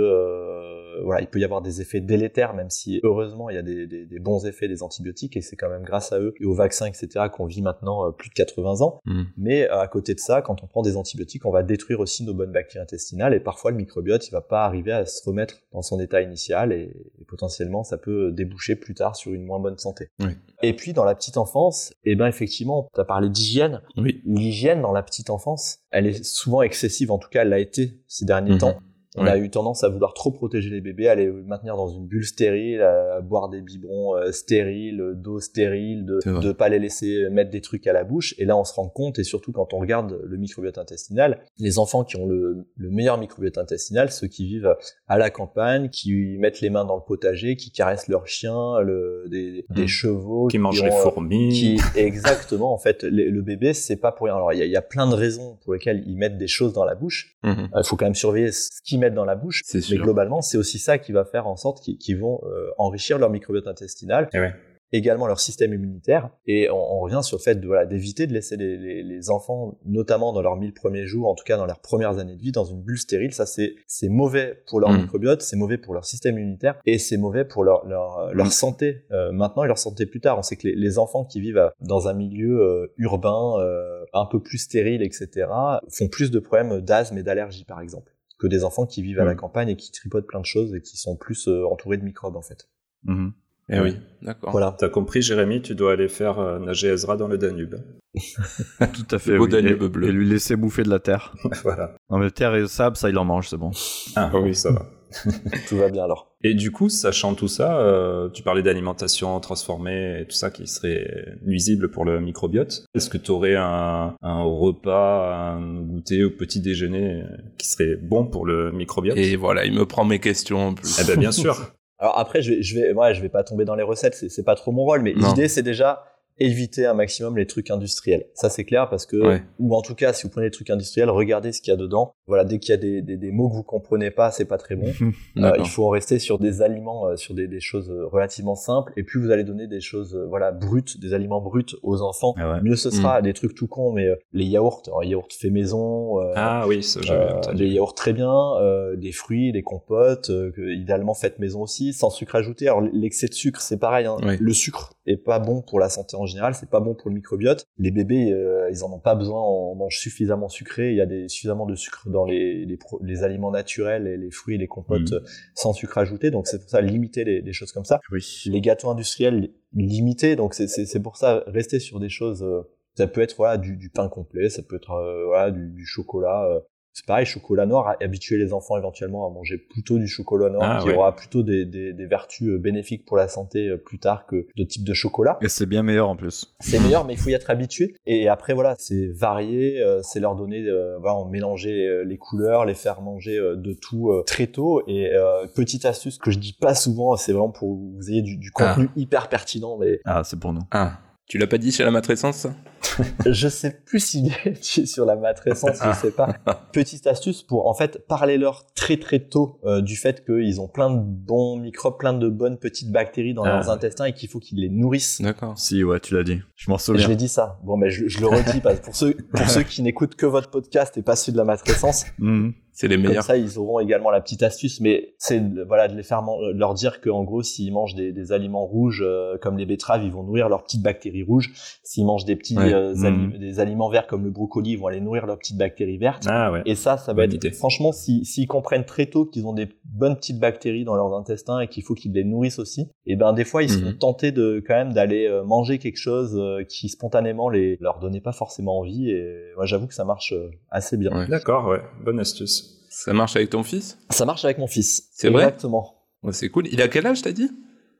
voilà, il peut y avoir des effets délétères, même si heureusement il y a des, des- des bons effets des antibiotiques, et c'est quand même grâce à eux et aux vaccins, etc., qu'on vit maintenant plus de 80 ans. Mm. Mais à côté de ça, quand on prend des antibiotiques, on va détruire aussi nos bonnes bactéries intestinales et parfois le microbiote, il va pas arriver à se remettre dans son état initial et, et potentiellement ça peut déboucher plus tard sur une moins bonne santé. Oui. Et puis dans la petite enfance, eh ben effectivement, tu as parlé d'hygiène. Oui. L'hygiène dans la petite enfance, elle est souvent excessive, en tout cas elle l'a été ces derniers Mhm. temps. On a eu tendance à vouloir trop protéger les bébés, à les maintenir dans une bulle stérile, à boire des biberons euh, stériles, d'eau stérile, de ne pas les laisser mettre des trucs à la bouche. Et là, on se rend compte, et surtout quand on regarde le microbiote intestinal, les enfants qui ont le, meilleur microbiote intestinal, ceux qui vivent à la campagne, qui mettent les mains dans le potager, qui caressent leurs chiens, le, des, des, mmh. chevaux, qui, mangent les fourmis, qui exactement en fait le, bébé c'est pas pour rien. Alors il y a, y a, plein de raisons pour lesquelles ils mettent des choses dans la bouche. Mmh. Il faut quand même surveiller ce qu'ils mettent dans la bouche. Mais globalement c'est aussi ça qui va faire en sorte qu'ils vont euh, enrichir leur microbiote intestinal. Et eh également leur système immunitaire. Et on, revient sur le fait de voilà d'éviter de laisser les, les, enfants, notamment dans leurs mille premiers jours, en tout cas dans leurs premières années de vie, dans une bulle stérile. Ça c'est c'est mauvais pour leur mmh. microbiote, c'est mauvais pour leur système immunitaire et c'est mauvais pour leur leur, leur mmh. santé euh, maintenant et leur santé plus tard. On sait que les, les enfants qui vivent dans un milieu euh, urbain euh, un peu plus stérile, etc., font plus de problèmes d'asthme et d'allergie par exemple que des enfants qui vivent à la mmh. campagne et qui tripotent plein de choses et qui sont plus entourés de microbes en fait. Eh oui, d'accord. Voilà. T'as compris, Jérémy, tu dois aller faire euh, nager Ezra dans le Danube. Tout à fait. Le beau Danube bleu. Et lui laisser bouffer de la terre. voilà. Non, mais terre et le sable, ça, il en mange, c'est bon. Ah oui, ça va. tout va bien alors. Et du coup, sachant tout ça, euh, tu parlais d'alimentation transformée et tout ça qui serait nuisible pour le microbiote. Est-ce que tu aurais un, un, repas, un goûter au petit déjeuner qui serait bon pour le microbiote? Et voilà, il me prend mes questions en plus. Eh ben bien sûr. Alors après, je vais, je vais, ouais, je vais pas tomber dans les recettes, c'est pas trop mon rôle, mais l'idée c'est déjà éviter un maximum les trucs industriels. Ça c'est clair parce que, ou en tout cas, si vous prenez des trucs industriels, regardez ce qu'il y a dedans. Voilà, dès qu'il y a des, des, des, mots que vous comprenez pas, c'est pas très bon. euh, il faut en rester sur des aliments, euh, sur des, des, choses euh, relativement simples. Et plus vous allez donner des choses, euh, voilà, brutes, des aliments bruts aux enfants, ah mieux ce sera. Mm. Des trucs tout cons, mais les yaourts, alors, yaourts fait maison. ah oui, ça. Les yaourts très bien, des fruits, des compotes, que, idéalement faites maison aussi, sans sucre ajouté. Alors l'excès de sucre, c'est pareil. Hein. Le sucre est pas bon pour la santé en général, c'est pas bon pour le microbiote. Les bébés, ils en ont pas besoin, on mange suffisamment sucré, il y a des, suffisamment de sucre dans les, les, les aliments naturels et les fruits et les compotes mhm. sans sucre ajouté, donc c'est pour ça limiter les, les, choses comme ça. Oui. Les gâteaux industriels limités, donc c'est pour ça rester sur des choses euh, ça peut être voilà du, du pain complet, ça peut être euh, voilà du, du chocolat c'est pareil, chocolat noir, habituer les enfants éventuellement à manger plutôt du chocolat noir, ah, qui aura plutôt des, des, des, vertus euh, bénéfiques pour la santé euh, plus tard que de type de chocolat. Et c'est bien meilleur en plus. C'est meilleur, mais il faut y être habitué. Et après, voilà, c'est varier, euh, c'est leur donner, voilà, mélanger les couleurs, les faire manger de tout très tôt. Et petite astuce que je dis pas souvent, c'est vraiment pour que vous ayez du, du contenu ah. hyper pertinent. Mais... Ah, c'est pour nous. Ah. Tu l'as pas dit chez la matrescence, ça Je sais plus s'il est sur la matrescence, je sais pas. Petite astuce pour, en fait, parler-leur très très tôt euh, du fait qu'ils ont plein de bons microbes, plein de bonnes petites bactéries dans leurs ah. intestins et qu'il faut qu'ils les nourrissent. D'accord. Si, ouais, tu l'as dit. Je m'en souviens. Je l'ai dit ça. Bon, mais je, le redis parce pour ceux, pour ceux qui n'écoutent que votre podcast et pas celui de la matrescence. Mhm. C'est les meilleurs. Comme ça, ils auront également la petite astuce, mais c'est voilà de les faire de leur dire qu'en gros, s'ils mangent des, des aliments rouges euh, comme les betteraves, ils vont nourrir leurs petites bactéries rouges. S'ils mangent des petits euh, mmh. des aliments verts comme le brocoli, ils vont aller nourrir leurs petites bactéries vertes. Ah, ouais. Et ça, ça va être franchement, s'ils si, comprennent très tôt qu'ils ont des bonnes petites bactéries dans leurs intestins et qu'il faut qu'ils les nourrissent aussi, et eh ben des fois ils mmh. sont tentés de quand même d'aller euh, manger quelque chose qui spontanément les leur donnait pas forcément envie. Et moi, j'avoue que ça marche assez bien. D'accord, ouais, bonne astuce. Ça marche avec ton fils? Ça marche avec mon fils. C'est vrai? Exactement. c'est cool. Il a quel âge, t'as dit?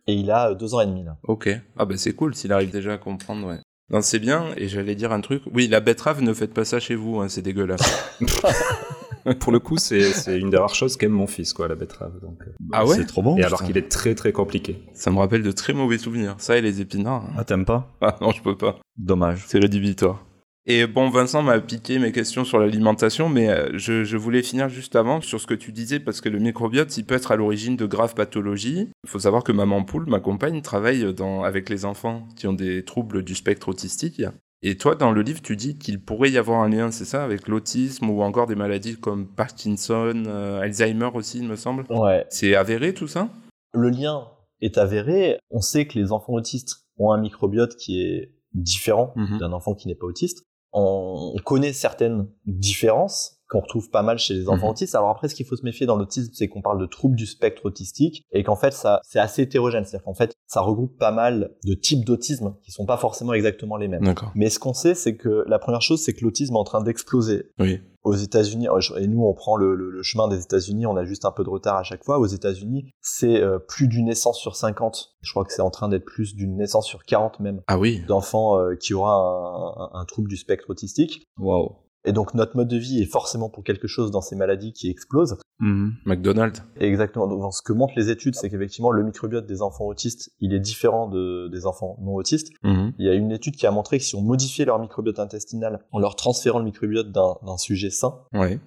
Et il a euh, deux ans et demi, là. Ok. Ah bah c'est cool s'il arrive déjà à comprendre, ouais. Non, c'est bien, et j'allais dire un truc. Oui, la betterave, ne faites pas ça chez vous, hein, c'est dégueulasse. Pour le coup, c'est une des rares choses qu'aime mon fils, quoi, la betterave. Donc, euh, ah ouais? C'est trop bon. Et alors qu'il est très très compliqué. Ça me rappelle de très mauvais souvenirs. Ça et les épinards. Hein. Ah, t'aimes pas? Ah non, je peux pas. Dommage. C'est rédhibitoire. Et bon, Vincent m'a piqué mes questions sur l'alimentation, mais euh, je, je, voulais finir juste avant sur ce que tu disais, parce que le microbiote, il peut être à l'origine de graves pathologies. Il faut savoir que Maman Poule, ma compagne, travaille dans, avec les enfants qui ont des troubles du spectre autistique. Et toi, dans le livre, tu dis qu'il pourrait y avoir un lien, c'est ça, avec l'autisme ou encore des maladies comme Parkinson, euh, Alzheimer aussi, il me semble. Ouais. C'est avéré tout ça? Le lien est avéré. On sait que les enfants autistes ont un microbiote qui est différent mhm. d'un enfant qui n'est pas autiste on connaît certaines différences qu'on retrouve pas mal chez les enfants Mhm. autistes. Alors après, ce qu'il faut se méfier dans l'autisme, c'est qu'on parle de troubles du spectre autistique et qu'en fait, ça, c'est assez hétérogène. C'est-à-dire qu'en fait, ça regroupe pas mal de types d'autisme qui sont pas forcément exactement les mêmes. Mais ce qu'on sait, c'est que la première chose, c'est que l'autisme est en train d'exploser. Oui. Aux États-Unis, et nous on prend le, le- le chemin des États-Unis, on a juste un peu de retard à chaque fois. Aux États-Unis, c'est euh, plus d'une naissance sur 50. Je crois que c'est en train d'être plus d'une naissance sur 40 même Ah oui. d'enfants euh, qui aura un, un- un trouble du spectre autistique. Waouh. Et donc notre mode de vie est forcément pour quelque chose dans ces maladies qui explosent. Mhm. McDonald's. Exactement. Donc, ce que montrent les études, c'est qu'effectivement le microbiote des enfants autistes, il est différent de, des enfants non autistes. Mhm. Il y a une étude qui a montré que si on modifiait leur microbiote intestinal en leur transférant le microbiote d'un sujet sain,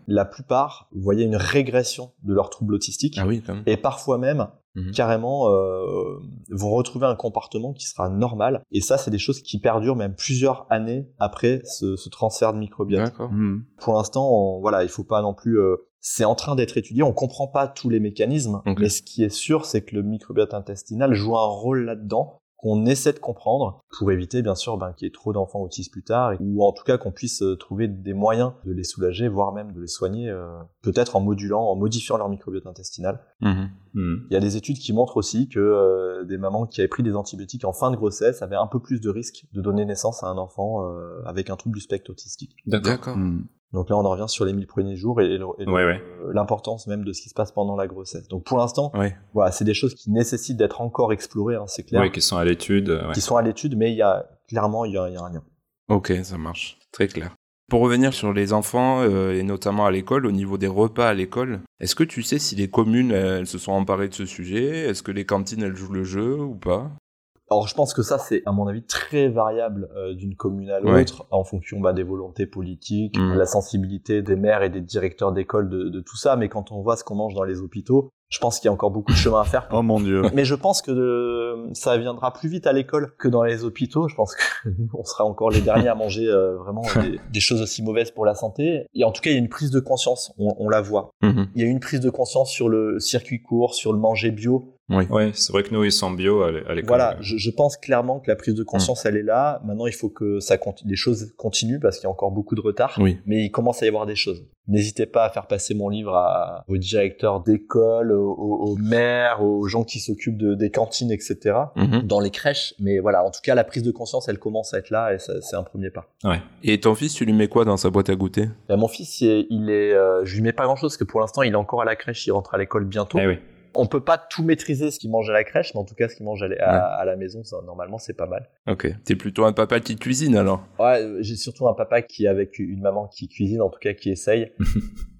la plupart voyaient une régression de leur trouble autistique. Ah oui, quand même. Et parfois même, Mhm. carrément, euh, vont retrouver un comportement qui sera normal. Et ça, c'est des choses qui perdurent même plusieurs années après ce, ce transfert de microbiote. Mhm. Pour l'instant, on- voilà, il faut pas non plus. euh, c'est en train d'être étudié. On comprend pas tous les mécanismes, mais ce qui est sûr, c'est que le microbiote intestinal joue un rôle là-dedans qu'on essaie de comprendre pour éviter bien sûr ben, qu'il y ait trop d'enfants autistes plus tard ou en tout cas qu'on puisse euh, trouver des moyens de les soulager voire même de les soigner euh, peut-être en modulant en modifiant leur microbiote intestinal Mhm. Hmm. il y a des études qui montrent aussi que euh, des mamans qui avaient pris des antibiotiques en fin de grossesse avaient un peu plus de risque de donner naissance à un enfant euh, avec un trouble du spectre autistique D'accord. Mhm. Donc là on en revient sur les 1000 premiers jours et, Ouais, ouais. euh, l'importance même de ce qui se passe pendant la grossesse donc pour l'instant Ouais. voilà c'est des choses qui nécessitent d'être encore explorées hein, c'est clair Ouais, qui sont à l'étude. qui sont à l'étude mais il y a clairement il y a, il y a un lien Ok, ça marche. Très clair. Pour revenir sur les enfants, euh, et notamment à l'école, au niveau des repas à l'école, est-ce que tu sais si les communes, elles se sont emparées de ce sujet? Est-ce que les cantines, elles jouent le jeu ou pas? Alors je pense que ça c'est à mon avis très variable euh, d'une commune à Ouais. l'autre en fonction bah, des volontés politiques, Mm. la sensibilité des maires et des directeurs d'école de, de tout ça. Mais quand on voit ce qu'on mange dans les hôpitaux, je pense qu'il y a encore beaucoup de chemin à faire. Oh mon dieu. Mais je pense que euh, ça viendra plus vite à l'école que dans les hôpitaux. Je pense que nous, on sera encore les derniers à manger euh, vraiment des, des choses aussi mauvaises pour la santé. Et en tout cas, il y a une prise de conscience. On, on la voit. Mhm. Il y a une prise de conscience sur le circuit court, sur le manger bio. Ouais, c'est vrai que nous, ils sont bio à l'é- à l'école. Voilà, je, je pense clairement que la prise de conscience, elle est là. Maintenant, il faut que ça continue, les choses continuent parce qu'il y a encore beaucoup de retard. Oui. Mais il commence à y avoir des choses. N'hésitez pas à faire passer mon livre à, aux directeurs d'école, aux, aux- aux maires, aux gens qui s'occupent de, des cantines, etc. Mhm. Dans les crèches. Mais voilà, en tout cas, la prise de conscience, elle commence à être là et c'est un premier pas. Ouais. Et ton fils, tu lui mets quoi dans sa boîte à goûter? Et mon fils, il est, il est, euh, je lui mets pas grand chose parce que pour l'instant, il est encore à la crèche, il rentre à l'école bientôt. Eh oui. On peut pas tout maîtriser ce qu'il mange à la crèche, mais en tout cas, ce qu'il mange à, la- à- à la maison, ça, normalement, c'est pas mal. Ok. T'es plutôt un papa qui cuisine alors? Ouais, j'ai surtout un papa qui est avec une maman qui cuisine, en tout cas qui essaye.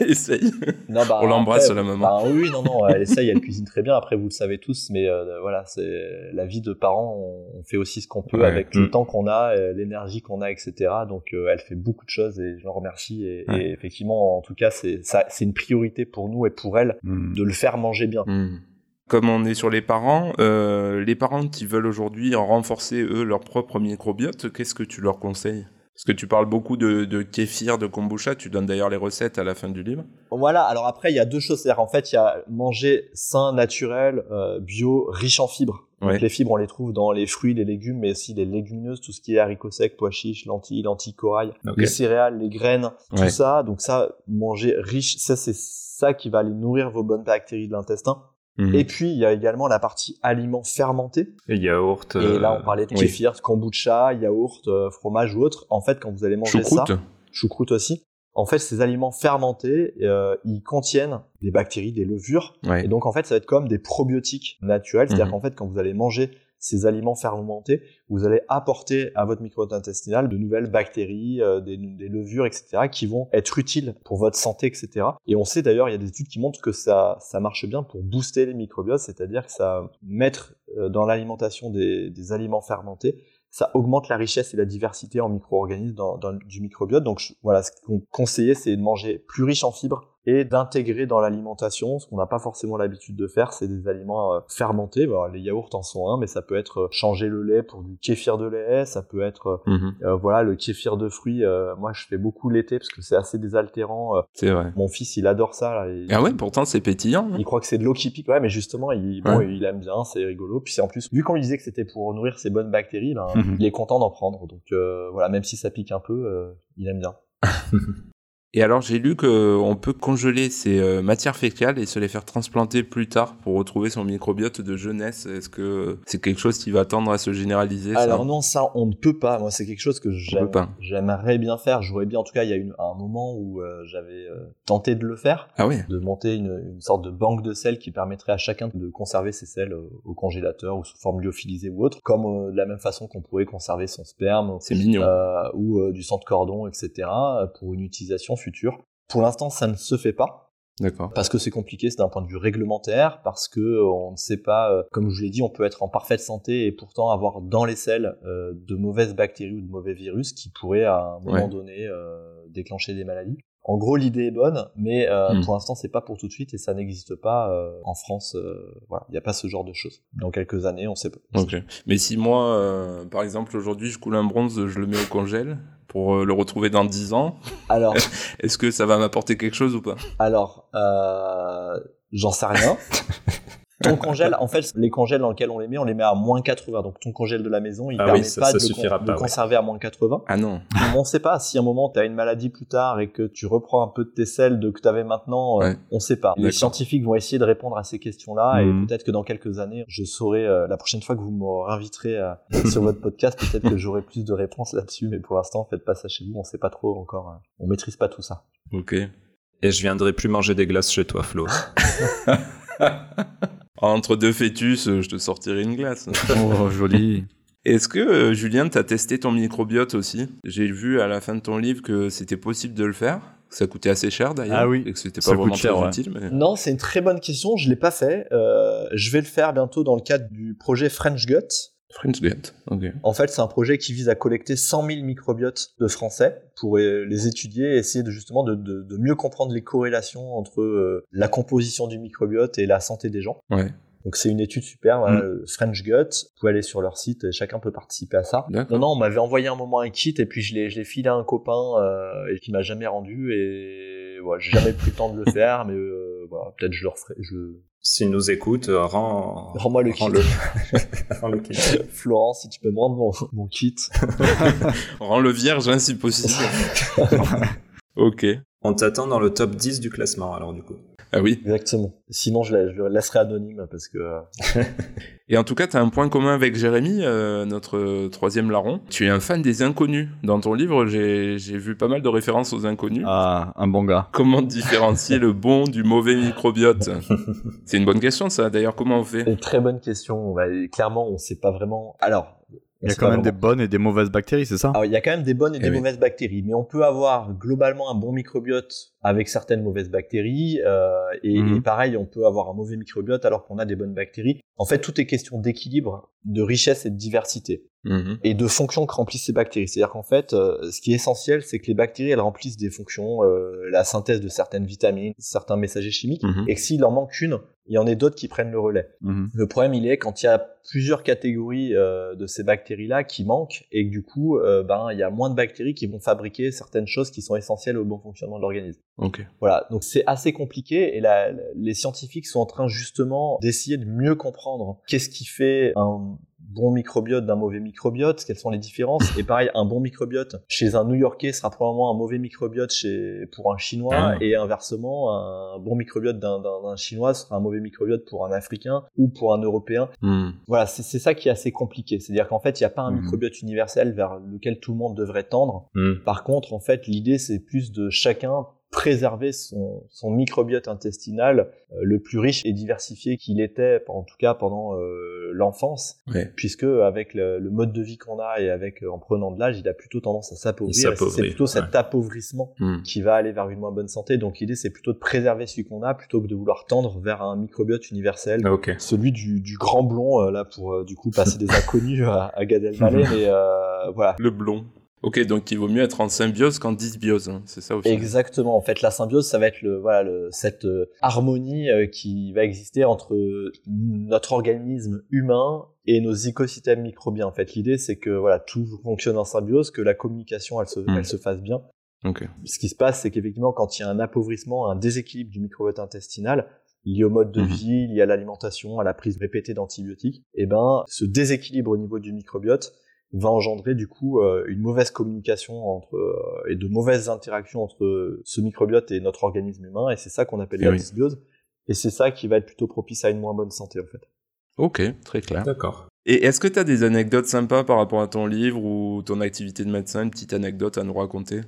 Essaye. Non, bah, On l'embrasse, la maman. bah, oui, oui, non, non, elle essaye, elle cuisine très bien. Après, vous le savez tous, mais euh, voilà, c'est la vie de parents. On, on fait aussi ce qu'on peut Ouais. avec le Mm. temps qu'on a, euh, l'énergie qu'on a, etc. Donc, euh, elle fait beaucoup de choses et je l'en remercie. Et, Ouais. et effectivement, en tout cas, c'est une priorité pour nous et pour elle Mhm. de le faire manger bien. Mhm. Comme on est sur les parents, euh, les parents qui veulent aujourd'hui renforcer eux leur propre microbiote, qu'est-ce que tu leur conseilles? Parce que tu parles beaucoup de, de kéfir, de kombucha, tu donnes d'ailleurs les recettes à la fin du livre. Voilà. Alors après, il y a deux choses. C'est-à-dire, en fait, il y a manger sain, naturel, euh, bio, riche en fibres. Donc Ouais. les fibres, on les trouve dans les fruits, les légumes, mais aussi les légumineuses, tout ce qui est haricots secs, pois chiches, lentilles, lentilles corail, les céréales, les graines, tout Ouais. ça. Donc ça, manger riche, ça c'est ça qui va aller nourrir vos bonnes bactéries de l'intestin. Mhm. Et puis il y a également la partie aliments fermentés. Et yaourt. Et euh, là, on parlait de oui. kéfir, kombucha, yaourt, euh, fromage ou autre. En fait, quand vous allez manger Choucroute ça, choucroute aussi. En fait, ces aliments fermentés, euh, ils contiennent des bactéries, des levures, Ouais. et donc en fait, ça va être comme des probiotiques naturels. C'est-à-dire Mhm. qu'en fait, quand vous allez manger ces aliments fermentés, vous allez apporter à votre microbiote intestinal de nouvelles bactéries, euh, des, levures, etc., qui vont être utiles pour votre santé, etc. Et on sait d'ailleurs, il y a des études qui montrent que ça, ça marche bien pour booster les microbiotes, c'est-à-dire que ça mettre euh, dans l'alimentation des, aliments fermentés, ça augmente la richesse et la diversité en micro-organismes dans, du microbiote. Donc voilà, ce qu'on conseillait, c'est de manger plus riche en fibres et d'intégrer dans l'alimentation ce qu'on n'a pas forcément l'habitude de faire, c'est des aliments euh, fermentés. Les yaourts en sont un, mais ça peut être euh, changer le lait pour du kéfir de lait, ça peut être euh, Mhm. euh, voilà le kéfir de fruits. euh, moi, je fais beaucoup l'été parce que c'est assez désaltérant. C'est vrai. mon fils, il adore ça. Là, Ah ouais, pourtant c'est pétillant. hein. il croit que c'est de l'eau qui pique, ouais, mais justement, il, bon, Ouais. il aime bien, c'est rigolo. Puis c'est en plus, vu qu'on lui disait que c'était pour nourrir ses bonnes bactéries, ben, Mhm. il est content d'en prendre. Donc euh, voilà, même si ça pique un peu, il aime bien. Et alors j'ai lu qu'on peut congeler ces euh, matières fécales et se les faire transplanter plus tard pour retrouver son microbiote de jeunesse. Est-ce que c'est quelque chose qui va tendre à se généraliser ça? Alors non, ça on ne peut pas. Moi c'est quelque chose que j'aime- j'aimerais bien faire. J'aurais bien, en tout cas il y a un moment où euh, j'avais euh, tenté de le faire, Ah oui. de monter une, une sorte de banque de sels qui permettrait à chacun de conserver ses sels euh, au congélateur ou sous forme lyophilisée ou autre, comme euh, de la même façon qu'on pourrait conserver son sperme mignon. euh, ou euh, du sang de cordon, etc. euh, pour une utilisation future. Pour l'instant, ça ne se fait pas D'accord. parce que c'est compliqué, c'est d'un point de vue réglementaire, parce que euh, on ne sait pas, euh, comme je vous l'ai dit, on peut être en parfaite santé et pourtant avoir dans les selles euh, de mauvaises bactéries ou de mauvais virus qui pourraient à un moment Ouais. donné déclencher des maladies. En gros, l'idée est bonne, mais euh, Hmm. pour l'instant, c'est pas pour tout de suite et ça n'existe pas euh, en France. euh, voilà, il n'y a pas ce genre de choses. Dans quelques années, on sait pas. Mais si moi, euh, par exemple, aujourd'hui, je coule un bronze, je le mets au congèle pour euh, le retrouver dans 10 ans, Alors, est-ce que ça va m'apporter quelque chose ou pas? Alors, euh, j'en sais rien. Ton congèle, en fait, les congèles dans lesquels on les met, on les met à moins 80. Donc ton congèle de la maison, il Ah permet oui, ça- pas ça de, suffira con- pas, de ouais. conserver à moins 80. Ah non. on sait pas si à un moment tu as une maladie plus tard et que tu reprends un peu de tes selles de que tu avais maintenant, euh, on sait pas. Les scientifiques vont essayer de répondre à ces questions-là Mhm. et peut-être que dans quelques années, je saurai euh, la prochaine fois que vous me réinviterez euh, sur votre podcast, peut-être que j'aurai plus de réponses là-dessus, mais pour l'instant, faites pas ça chez vous, on sait pas trop encore, euh, on maîtrise pas tout ça. Ok. Et je viendrai plus manger des glaces chez toi, Flo. Entre deux fœtus, euh, je te sortirai une glace. Oh, joli. Est-ce que, euh, Julien, t'as testé ton microbiote aussi? J'ai vu à la fin de ton livre que c'était possible de le faire. Ça coûtait assez cher d'ailleurs. Ah oui. Et que c'était Ça pas coûte vraiment cher, très ouais. utile. Mais... Non, c'est une très bonne question. Je l'ai pas fait. Euh, je vais le faire bientôt dans le cadre du projet French Gut. French Gut. Ok. En fait, c'est un projet qui vise à collecter 100 000 microbiotes de Français pour euh, les étudier et essayer de justement de, de- de mieux comprendre les corrélations entre euh, la composition du microbiote et la santé des gens. Ouais. Donc c'est une étude super, voilà, Mm. euh, French Gut. Vous pouvez aller sur leur site, et chacun peut participer à ça. Non, non, on m'avait envoyé un moment un kit et puis je l'ai, je l'ai filé à un copain euh, et qui m'a jamais rendu et voilà, j'ai jamais pris le temps de le faire, mais euh, voilà, peut-être je le referai. Je... S'il nous écoute, euh, rends... Rends-moi le kit. Florent, si tu peux me rendre mon, mon kit. Rends le vierge, hein, si possible. ok. On t'attend dans le top 10 du classement, alors du coup. Ah oui. Exactement. Sinon, je, la- je le laisserai anonyme parce que euh, Et en tout cas, tu as un point commun avec Jérémy, euh, notre troisième larron. Tu es un fan des inconnus. Dans ton livre, j'ai j'ai vu pas mal de références aux inconnus. Ah, un bon gars. Comment différencier le bon du mauvais microbiote? C'est une bonne question, ça. D'ailleurs, comment on fait? Une très bonne question. Bah, clairement, on sait pas vraiment. Alors, Il y a quand même des bonnes et des mauvaises bactéries, c'est ça? Alors, il y a quand même des bonnes et Eh des oui. mauvaises bactéries, mais on peut avoir globalement un bon microbiote avec certaines mauvaises bactéries, euh, et, Mhm. et pareil, on peut avoir un mauvais microbiote alors qu'on a des bonnes bactéries. En fait, tout est question d'équilibre, de richesse et de diversité. Mhm. et de fonctions que remplissent ces bactéries. C'est-à-dire qu'en fait, euh, ce qui est essentiel, c'est que les bactéries, elles remplissent des fonctions, euh, la synthèse de certaines vitamines, certains messagers chimiques, Mhm. et que s'il en manque une, il y en a d'autres qui prennent le relais. Le problème, il est quand il y a plusieurs catégories euh, de ces bactéries-là qui manquent, et que du coup, euh, ben, il y a moins de bactéries qui vont fabriquer certaines choses qui sont essentielles au bon fonctionnement de l'organisme. Ok. Voilà, donc c'est assez compliqué et la- les scientifiques sont en train justement d'essayer de mieux comprendre qu'est-ce qui fait un bon microbiote d'un mauvais microbiote, quelles sont les différences. Et pareil, un bon microbiote chez un New-Yorkais sera probablement un mauvais microbiote chez pour un Chinois Ah. et inversement, un bon microbiote d'un Chinois sera un mauvais microbiote pour un Africain ou pour un Européen. Hmm. Voilà, c'est c'est ça qui est assez compliqué. C'est-à-dire qu'en fait, il n'y a pas un Mhm. microbiote universel vers lequel tout le monde devrait tendre. Hmm. Par contre, en fait, l'idée, c'est plus de chacun préserver son, son microbiote intestinal euh, le plus riche et diversifié qu'il était, en tout cas pendant euh, l'enfance, Ouais. puisque avec le, le mode de vie qu'on a et avec euh, en prenant de l'âge, il a plutôt tendance à s'appauvrir. Et C'est plutôt cet appauvrissement Hmm. qui va aller vers une moins bonne santé. Donc l'idée, c'est plutôt de préserver celui qu'on a plutôt que de vouloir tendre vers un microbiote universel Ok. celui du, du grand blond euh, là pour euh, du coup passer des inconnus à, à Gad Elmaleh mais euh, voilà Le blond. Ok, donc il vaut mieux être en symbiose qu'en dysbiose, hein, c'est ça aussi. exactement en fait la symbiose ça va être le voilà le, cette euh, harmonie euh, qui va exister entre notre organisme humain et nos écosystèmes microbiens en fait l'idée c'est que voilà tout fonctionne en symbiose que la communication elle se, Mm. elle se fasse bien Ok. ce qui se passe, c'est qu'effectivement, quand il y a un appauvrissement, un déséquilibre du microbiote intestinal, lié au mode de Mhm. vie, lié à l'alimentation, à la prise répétée d'antibiotiques, et ben, ce déséquilibre au niveau du microbiote, va engendrer du coup euh, une mauvaise communication entre euh, et de mauvaises interactions entre ce microbiote et notre organisme humain et c'est ça qu'on appelle Eh la oui. dysbiose et c'est ça qui va être plutôt propice à une moins bonne santé en fait. Ok, très clair. D'accord. Et est-ce que tu as des anecdotes sympas par rapport à ton livre ou ton activité de médecin, une petite anecdote à nous raconter?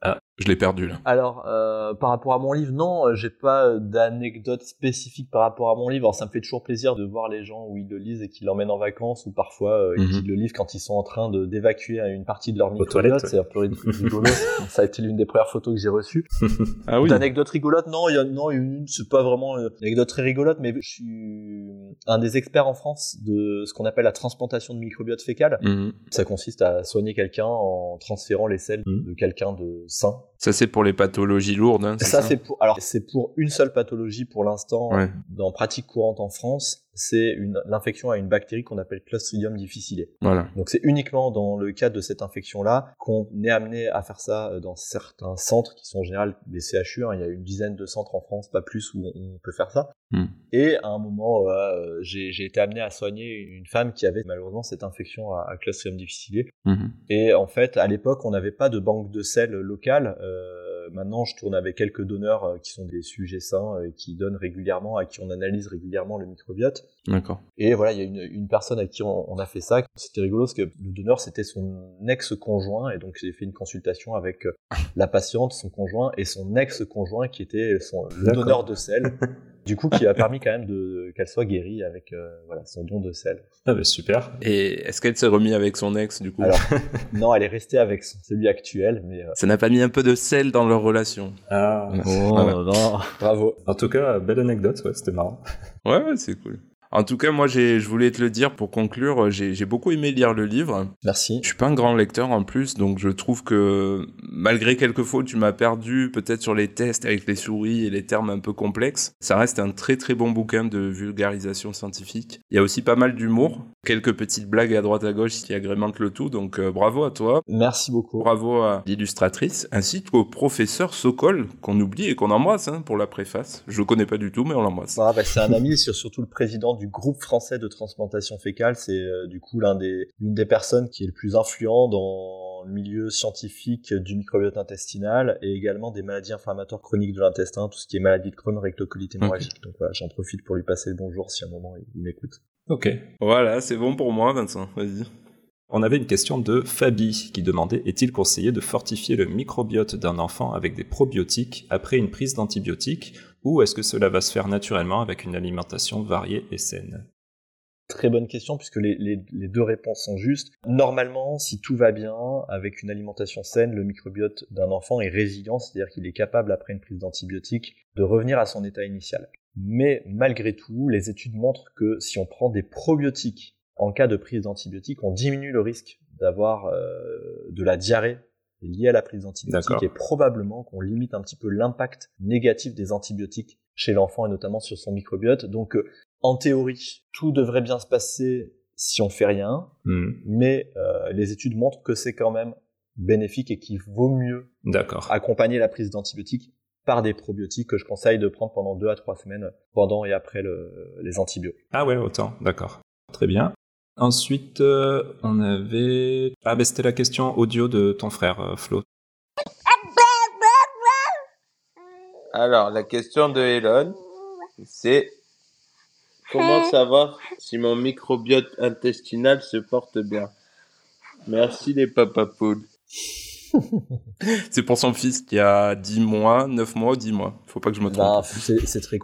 Ah. Je l'ai perdu là. Alors, euh, par rapport à mon livre, non, euh, j'ai pas d'anecdote spécifique par rapport à mon livre. Alors, ça me fait toujours plaisir de voir les gens où ils le lisent et qu'ils l'emmènent en vacances, ou parfois euh, Mhm. qu'ils le lisent quand ils sont en train de d'évacuer une partie de leur toilettes. C'est un peu rigolo. ça a été l'une des premières photos que j'ai reçues. Ah oui. D'anecdotes rigolotes, non, il y a, non, une, c'est pas vraiment euh, une anecdote très rigolote, mais je suis un des experts en France de ce qu'on appelle la transplantation de microbiote fécal. Mhm. Ça consiste à soigner quelqu'un en transférant les selles Mhm. de quelqu'un de sain Ça c'est pour les pathologies lourdes. Hein, c'est ça, ça, c'est pour alors c'est pour une seule pathologie pour l'instant Ouais. dans pratique courante en France, c'est une l'infection à une bactérie qu'on appelle Clostridium difficile. Voilà. Donc c'est uniquement dans le cadre de cette infection là qu'on est amené à faire ça euh, dans certains centres qui sont en général des CHU, hein. il y a une dizaine de centres en France, pas plus où on peut faire ça. Hmm. Et à un moment euh, j'ai été amené à soigner une femme qui avait malheureusement cette infection à, à Clostridium difficile Mhm. et en fait, à l'époque, on n'avait pas de banque de sel locale. Euh, maintenant, je tourne avec quelques donneurs euh, qui sont des sujets sains et qui donnent régulièrement, à qui on analyse régulièrement le microbiote. D'accord. Et voilà, il y a une, une personne à qui on, on a fait ça. C'était rigolo parce que le donneur, c'était son ex-conjoint. Et donc, j'ai fait une consultation avec euh, la patiente, son conjoint et son ex-conjoint qui était son, le donneur de sel. du coup, qui a permis quand même de, qu'elle soit guérie avec euh, voilà, son don de sel. Ah bah super. Et est-ce qu'elle s'est remise avec son ex du coup? Alors, non, elle est restée avec son- celui actuel, mais euh, Ça n'a pas mis un peu de sel dans leur relation Ah. Oh, Voilà. non. bravo. En tout cas, belle anecdote, ouais, c'était marrant. Ouais, ouais, c'est cool. En tout cas, moi, je voulais te le dire pour conclure, j'ai, j'ai beaucoup aimé lire le livre. Merci. Je suis pas un grand lecteur en plus, donc je trouve que malgré quelques fautes, tu m'as perdu peut-être sur les tests avec les souris et les termes un peu complexes. Ça reste un très très bon bouquin de vulgarisation scientifique. Il y a aussi pas mal d'humour, quelques petites blagues à droite à gauche qui agrémentent le tout, donc euh, bravo à toi. Merci beaucoup. Bravo à l'illustratrice, ainsi qu'au professeur Sokol, qu'on oublie et qu'on embrasse hein, pour la préface. Je le connais pas du tout, mais on l'embrasse. Ah, bah, c'est un ami, c'est surtout le président du groupe français de transplantation fécale. C'est euh, du coup l'un des, l'une des personnes qui est le plus influent dans le milieu scientifique du microbiote intestinal et également des maladies inflammatoires chroniques de l'intestin, tout ce qui est maladie de Crohn, rectocolite hémorragique. Donc voilà, j'en profite pour lui passer le bonjour si à un moment il m'écoute. Ok. Voilà, c'est bon pour moi, Vincent. Vas-y. On avait une question de Fabi qui demandait est-il conseillé de fortifier le microbiote d'un enfant avec des probiotiques après une prise d'antibiotiques ou est-ce que cela va se faire naturellement avec une alimentation variée et saine? Très bonne question puisque les, les, les deux réponses sont justes. Normalement, si tout va bien, avec une alimentation saine, le microbiote d'un enfant est résilient, c'est-à-dire qu'il est capable, après une prise d'antibiotiques, de revenir à son état initial. Mais malgré tout, les études montrent que si on prend des probiotiques en cas de prise d'antibiotiques, on diminue le risque d'avoir euh, de la diarrhée liée à la prise d'antibiotiques et probablement qu'on limite un petit peu l'impact négatif des antibiotiques chez l'enfant et notamment sur son microbiote. Donc euh, en théorie, tout devrait bien se passer si on fait rien, Hmm, mais euh, les études montrent que c'est quand même bénéfique et qu'il vaut mieux D'accord. accompagner la prise d'antibiotiques par des probiotiques que je conseille de prendre pendant deux à trois semaines pendant et après le- les antibiotiques. Ah ouais, autant, d'accord. Très bien. Ensuite, euh, on avait... Ah ben c'était la question audio de ton frère, euh, Flo. Alors, la question de Elon, c'est comment savoir si mon microbiote intestinal se porte bien? Merci les papapoules. C'est pour son fils qui a 10 mois, 9 mois, 10 mois. Faut pas que je me trompe. c'est très,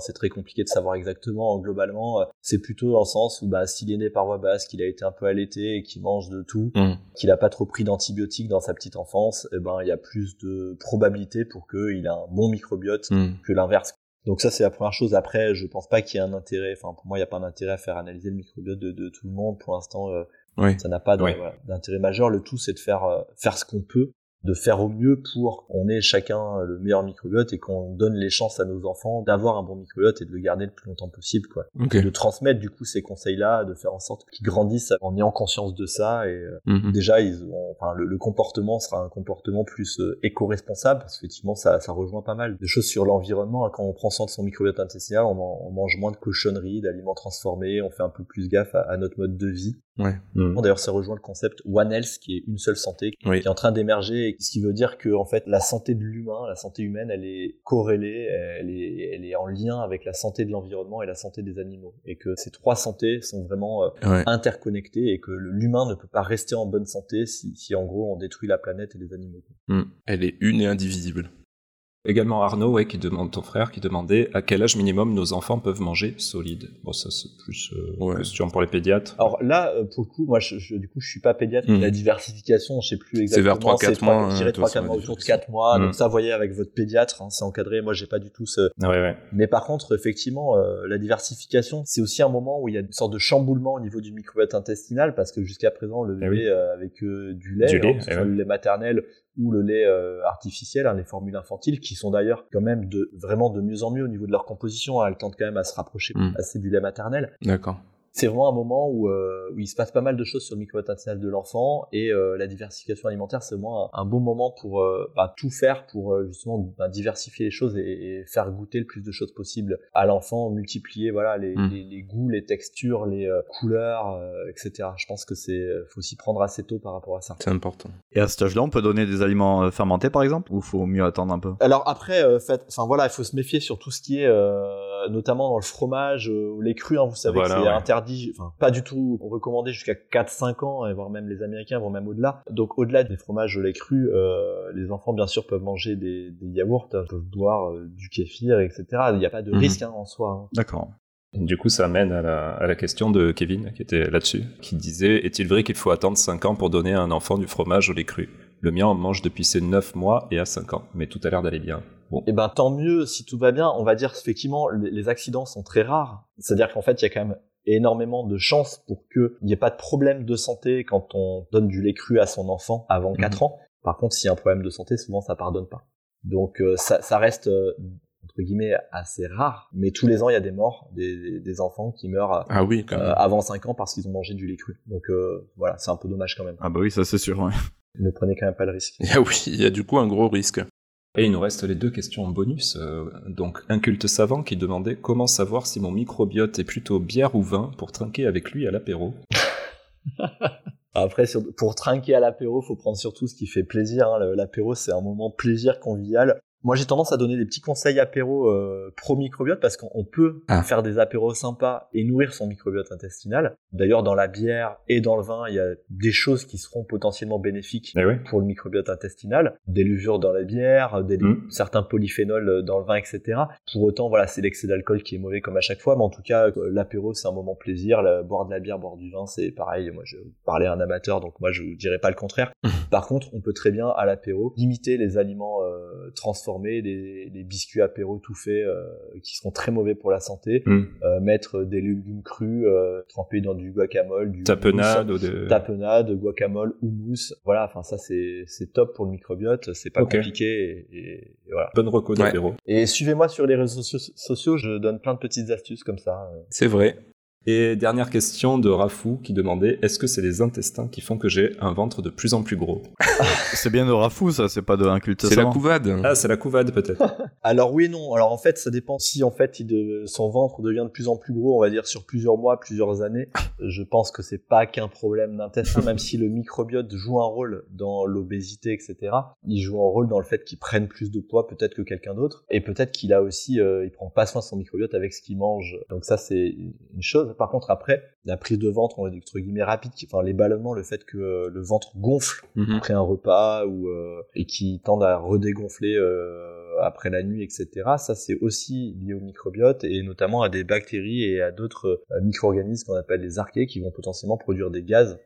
c'est compliqué de savoir exactement. Globalement, euh, c'est plutôt dans le sens où bah, s'il est né par voie basse, qu'il a été un peu allaité et qu'il mange de tout, Hum. qu'il a pas trop pris d'antibiotiques dans sa petite enfance, eh ben il y a plus de probabilité pour qu'il ait un bon microbiote Hum. que l'inverse. Donc ça c'est la première chose. Après, je pense pas qu'il y ait un intérêt. Enfin pour moi, il n'y a pas d'intérêt à faire analyser le microbiote de, de tout le monde. Pour l'instant, euh, Oui. ça n'a pas de- Oui. voilà, d'intérêt majeur. Le tout c'est de faire euh, faire ce qu'on peut. De faire au mieux pour qu'on ait chacun le meilleur microbiote et qu'on donne les chances à nos enfants d'avoir un bon microbiote et de le garder le plus longtemps possible, quoi. De transmettre du coup ces conseils-là, de faire en sorte qu'ils grandissent en ayant conscience de ça et euh, Mhm. déjà ils ont, enfin le, le comportement sera un comportement plus euh, éco-responsable parce qu'effectivement ça, ça rejoint pas mal de choses sur l'environnement quand on prend soin de son microbiote intestinal on, man- on mange moins de cochonneries d'aliments transformés on fait un peu plus gaffe à, à notre mode de vie Ouais. Mm. D'ailleurs, ça rejoint le concept One Health, qui est une seule santé, Oui. qui est en train d'émerger, ce qui veut dire que en fait, la santé de l'humain, la santé humaine, elle est corrélée, elle est, elle est en lien avec la santé de l'environnement et la santé des animaux, et que ces trois santés sont vraiment euh, Ouais. interconnectées, et que l'humain ne peut pas rester en bonne santé si, si en gros on détruit la planète et les animaux. Mm. Elle est une et indivisible. Également Arnaud, ouais, qui demande ton frère, qui demandait à quel âge minimum nos enfants peuvent manger solide. Bon, ça c'est plus euh, Ouais. question pour les pédiatres. Alors là, euh, pour le coup, moi, je, je- du coup, je suis pas pédiatre. Mhm. La diversification, je sais plus C'est exactement. vers 3-4 trois- mois, Je hein, dirais toi, 3-4 ça mois, autour de différencier. 4 mois. Mhm. Donc ça, voyez avec votre pédiatre, hein, c'est encadré. Moi, j'ai pas du tout ce, ouais, ouais. Mais par contre, effectivement, euh, la diversification, c'est aussi un moment où il y a une sorte de chamboulement au niveau du microbiote intestinal, parce que jusqu'à présent, le Eh lait oui. euh, avec euh, du lait, Du lait, ce eh soit ouais. le lait maternel ou le lait euh, artificiel, hein, les formules infantiles, qui sont d'ailleurs quand même de vraiment de mieux en mieux au niveau de leur composition. hein, elles tendent quand même à se rapprocher Mm. assez du lait maternel D'accord. C'est vraiment un moment où, euh, où il se passe pas mal de choses sur le microbiote intestinal de l'enfant et euh, la diversification alimentaire c'est vraiment un, un bon moment pour euh, bah, tout faire pour justement bah, diversifier les choses et, et faire goûter le plus de choses possible à l'enfant, multiplier voilà les, Mm. les, les goûts, les textures, les euh, couleurs, euh, etc. Je pense que c'est faut s'y prendre assez tôt par rapport à ça. C'est important. Et à cet âge-là, on peut donner des aliments fermentés, par exemple Ou faut mieux attendre un peu? Alors après, euh, faites, enfin voilà, il faut se méfier sur tout ce qui est, euh, notamment dans le fromage, euh, les crus. Hein, vous savez Voilà, que c'est ouais. interdit, enfin pas du tout recommandé jusqu'à 4-5 ans, et voire même les Américains vont même au-delà. Donc au-delà des fromages, les crus, euh, les enfants bien sûr peuvent manger des, des yaourts, hein, peuvent boire euh, du kéfir, etc. Il n'y a pas de Mhm. risque hein, en soi. hein. D'accord. Du coup, ça amène à la, à la question de Kevin, qui était là-dessus, qui disait Est-il vrai qu'il faut attendre 5 ans pour donner à un enfant du fromage au lait cru Le mien en mange depuis ses 9 mois et à 5 ans, mais tout a l'air d'aller bien. Bon, Eh ben tant mieux si tout va bien. On va dire effectivement les, les accidents sont très rares. C'est-à-dire qu'en fait il y a quand même énormément de chances pour qu'il n'y ait pas de problème de santé quand on donne du lait cru à son enfant avant Mhm. 4 ans. Par contre s'il y a un problème de santé souvent ça pardonne pas. Donc euh, ça, ça reste euh, entre guillemets assez rare. Mais tous les ans il y a des morts, des, des- enfants qui meurent Ah oui, quand euh, même. avant 5 ans parce qu'ils ont mangé du lait cru. Donc euh, voilà c'est un peu dommage quand même. Ah bah oui, ça c'est sûr. ouais. Ne prenez quand même pas le risque. Ah oui, il y a du coup un gros risque. Et il nous reste les deux questions en bonus. euh, donc, un culte savant qui demandait comment savoir si mon microbiote est plutôt bière ou vin pour trinquer avec lui à l'apéro. Après, pour trinquer à l'apéro, faut prendre surtout ce qui fait plaisir. hein. L'apéro, c'est un moment plaisir convivial. Moi, j'ai tendance à donner des petits conseils apéro euh, pro microbiote parce qu'on on peut Ah. faire des apéros sympas et nourrir son microbiote intestinal. D'ailleurs, dans la bière et dans le vin, il y a des choses qui seront potentiellement bénéfiques Eh pour le microbiote intestinal, des levures dans la bière, des, Mm. certains polyphénols euh, dans le vin, etc. Pour autant, voilà, c'est l'excès d'alcool qui est mauvais comme à chaque fois, mais en tout cas, euh, l'apéro c'est un moment plaisir, La- boire de la bière, boire du vin, c'est pareil. Moi, je parlais à un amateur, donc moi je dirais pas le contraire. Par contre, on peut très bien à l'apéro limiter les aliments euh, transformés, les biscuits apéro tout faits euh, qui sont très mauvais pour la santé, Mm. euh, mettre des légumes crus euh, trempés dans du guacamole, du Tapenade houmous, ou de... tapenade, guacamole, houmous. Voilà, enfin ça c'est c'est top pour le microbiote, c'est pas compliqué et, et- et voilà. Bonne reco Ouais. d'apéro. Et suivez-moi sur les réseaux soci- sociaux, je donne plein de petites astuces comme ça. C'est vrai. Et dernière question de Rafou qui demandait est-ce que c'est les intestins qui font que j'ai un ventre de plus en plus gros? C'est bien de Rafou, ça, c'est pas de culte C'est la couvade. Ah, c'est la couvade peut-être. Alors oui et non. Alors en fait, ça dépend si en fait il de, son ventre devient de plus en plus gros, on va dire sur plusieurs mois, plusieurs années. Je pense que c'est pas qu'un problème d'intestin, même si le microbiote joue un rôle dans l'obésité, etc. Il joue un rôle dans le fait qu'il prenne plus de poids peut-être que quelqu'un d'autre, et peut-être qu'il a aussi, euh, il prend pas soin de son microbiote avec ce qu'il mange. Donc ça c'est une chose. Par contre après, la prise de ventre, on va dire entre guillemets rapide, qui- enfin les ballonnements, le fait que euh, le ventre gonfle Mhm. après un repas ou euh, et qui tendent à redégonfler euh, après la nuit, etc. Ça, c'est aussi lié au microbiote et notamment à des bactéries et à d'autres euh, micro-organismes qu'on appelle les archées qui vont potentiellement produire des gaz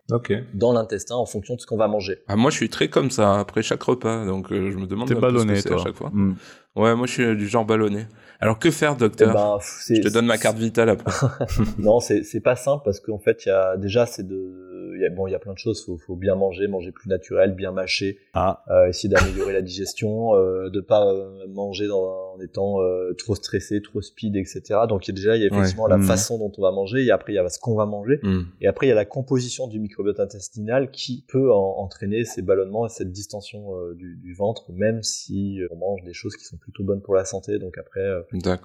dans l'intestin en fonction de ce qu'on va manger. Ah, moi, je suis très comme ça après chaque repas, donc euh, je me demande T'es ballonné, toi. à chaque fois. Mm. Ouais, moi, je suis du genre ballonné. Alors, que faire, Eh docteur ben, pff, c'est- Je te donne ma carte vitale après. non, c'est c'est pas simple parce qu'en fait, il y a déjà c'est de il y a, bon, il y a plein de choses. Faut, faut bien manger, manger plus naturel, bien mâcher, Ah, euh, essayer d'améliorer la digestion, euh, de pas euh, manger dans, en étant euh, trop stressé, trop speed, etc. Donc il y a déjà il y a effectivement la Mhm. façon dont on va manger, et après il y a ce qu'on va manger, Hmm. et après il y a la composition du microbiote intestinal qui peut en- entraîner ces ballonnements et cette distension du, du ventre, même si on mange des choses qui sont plutôt bonnes pour la santé. Donc après,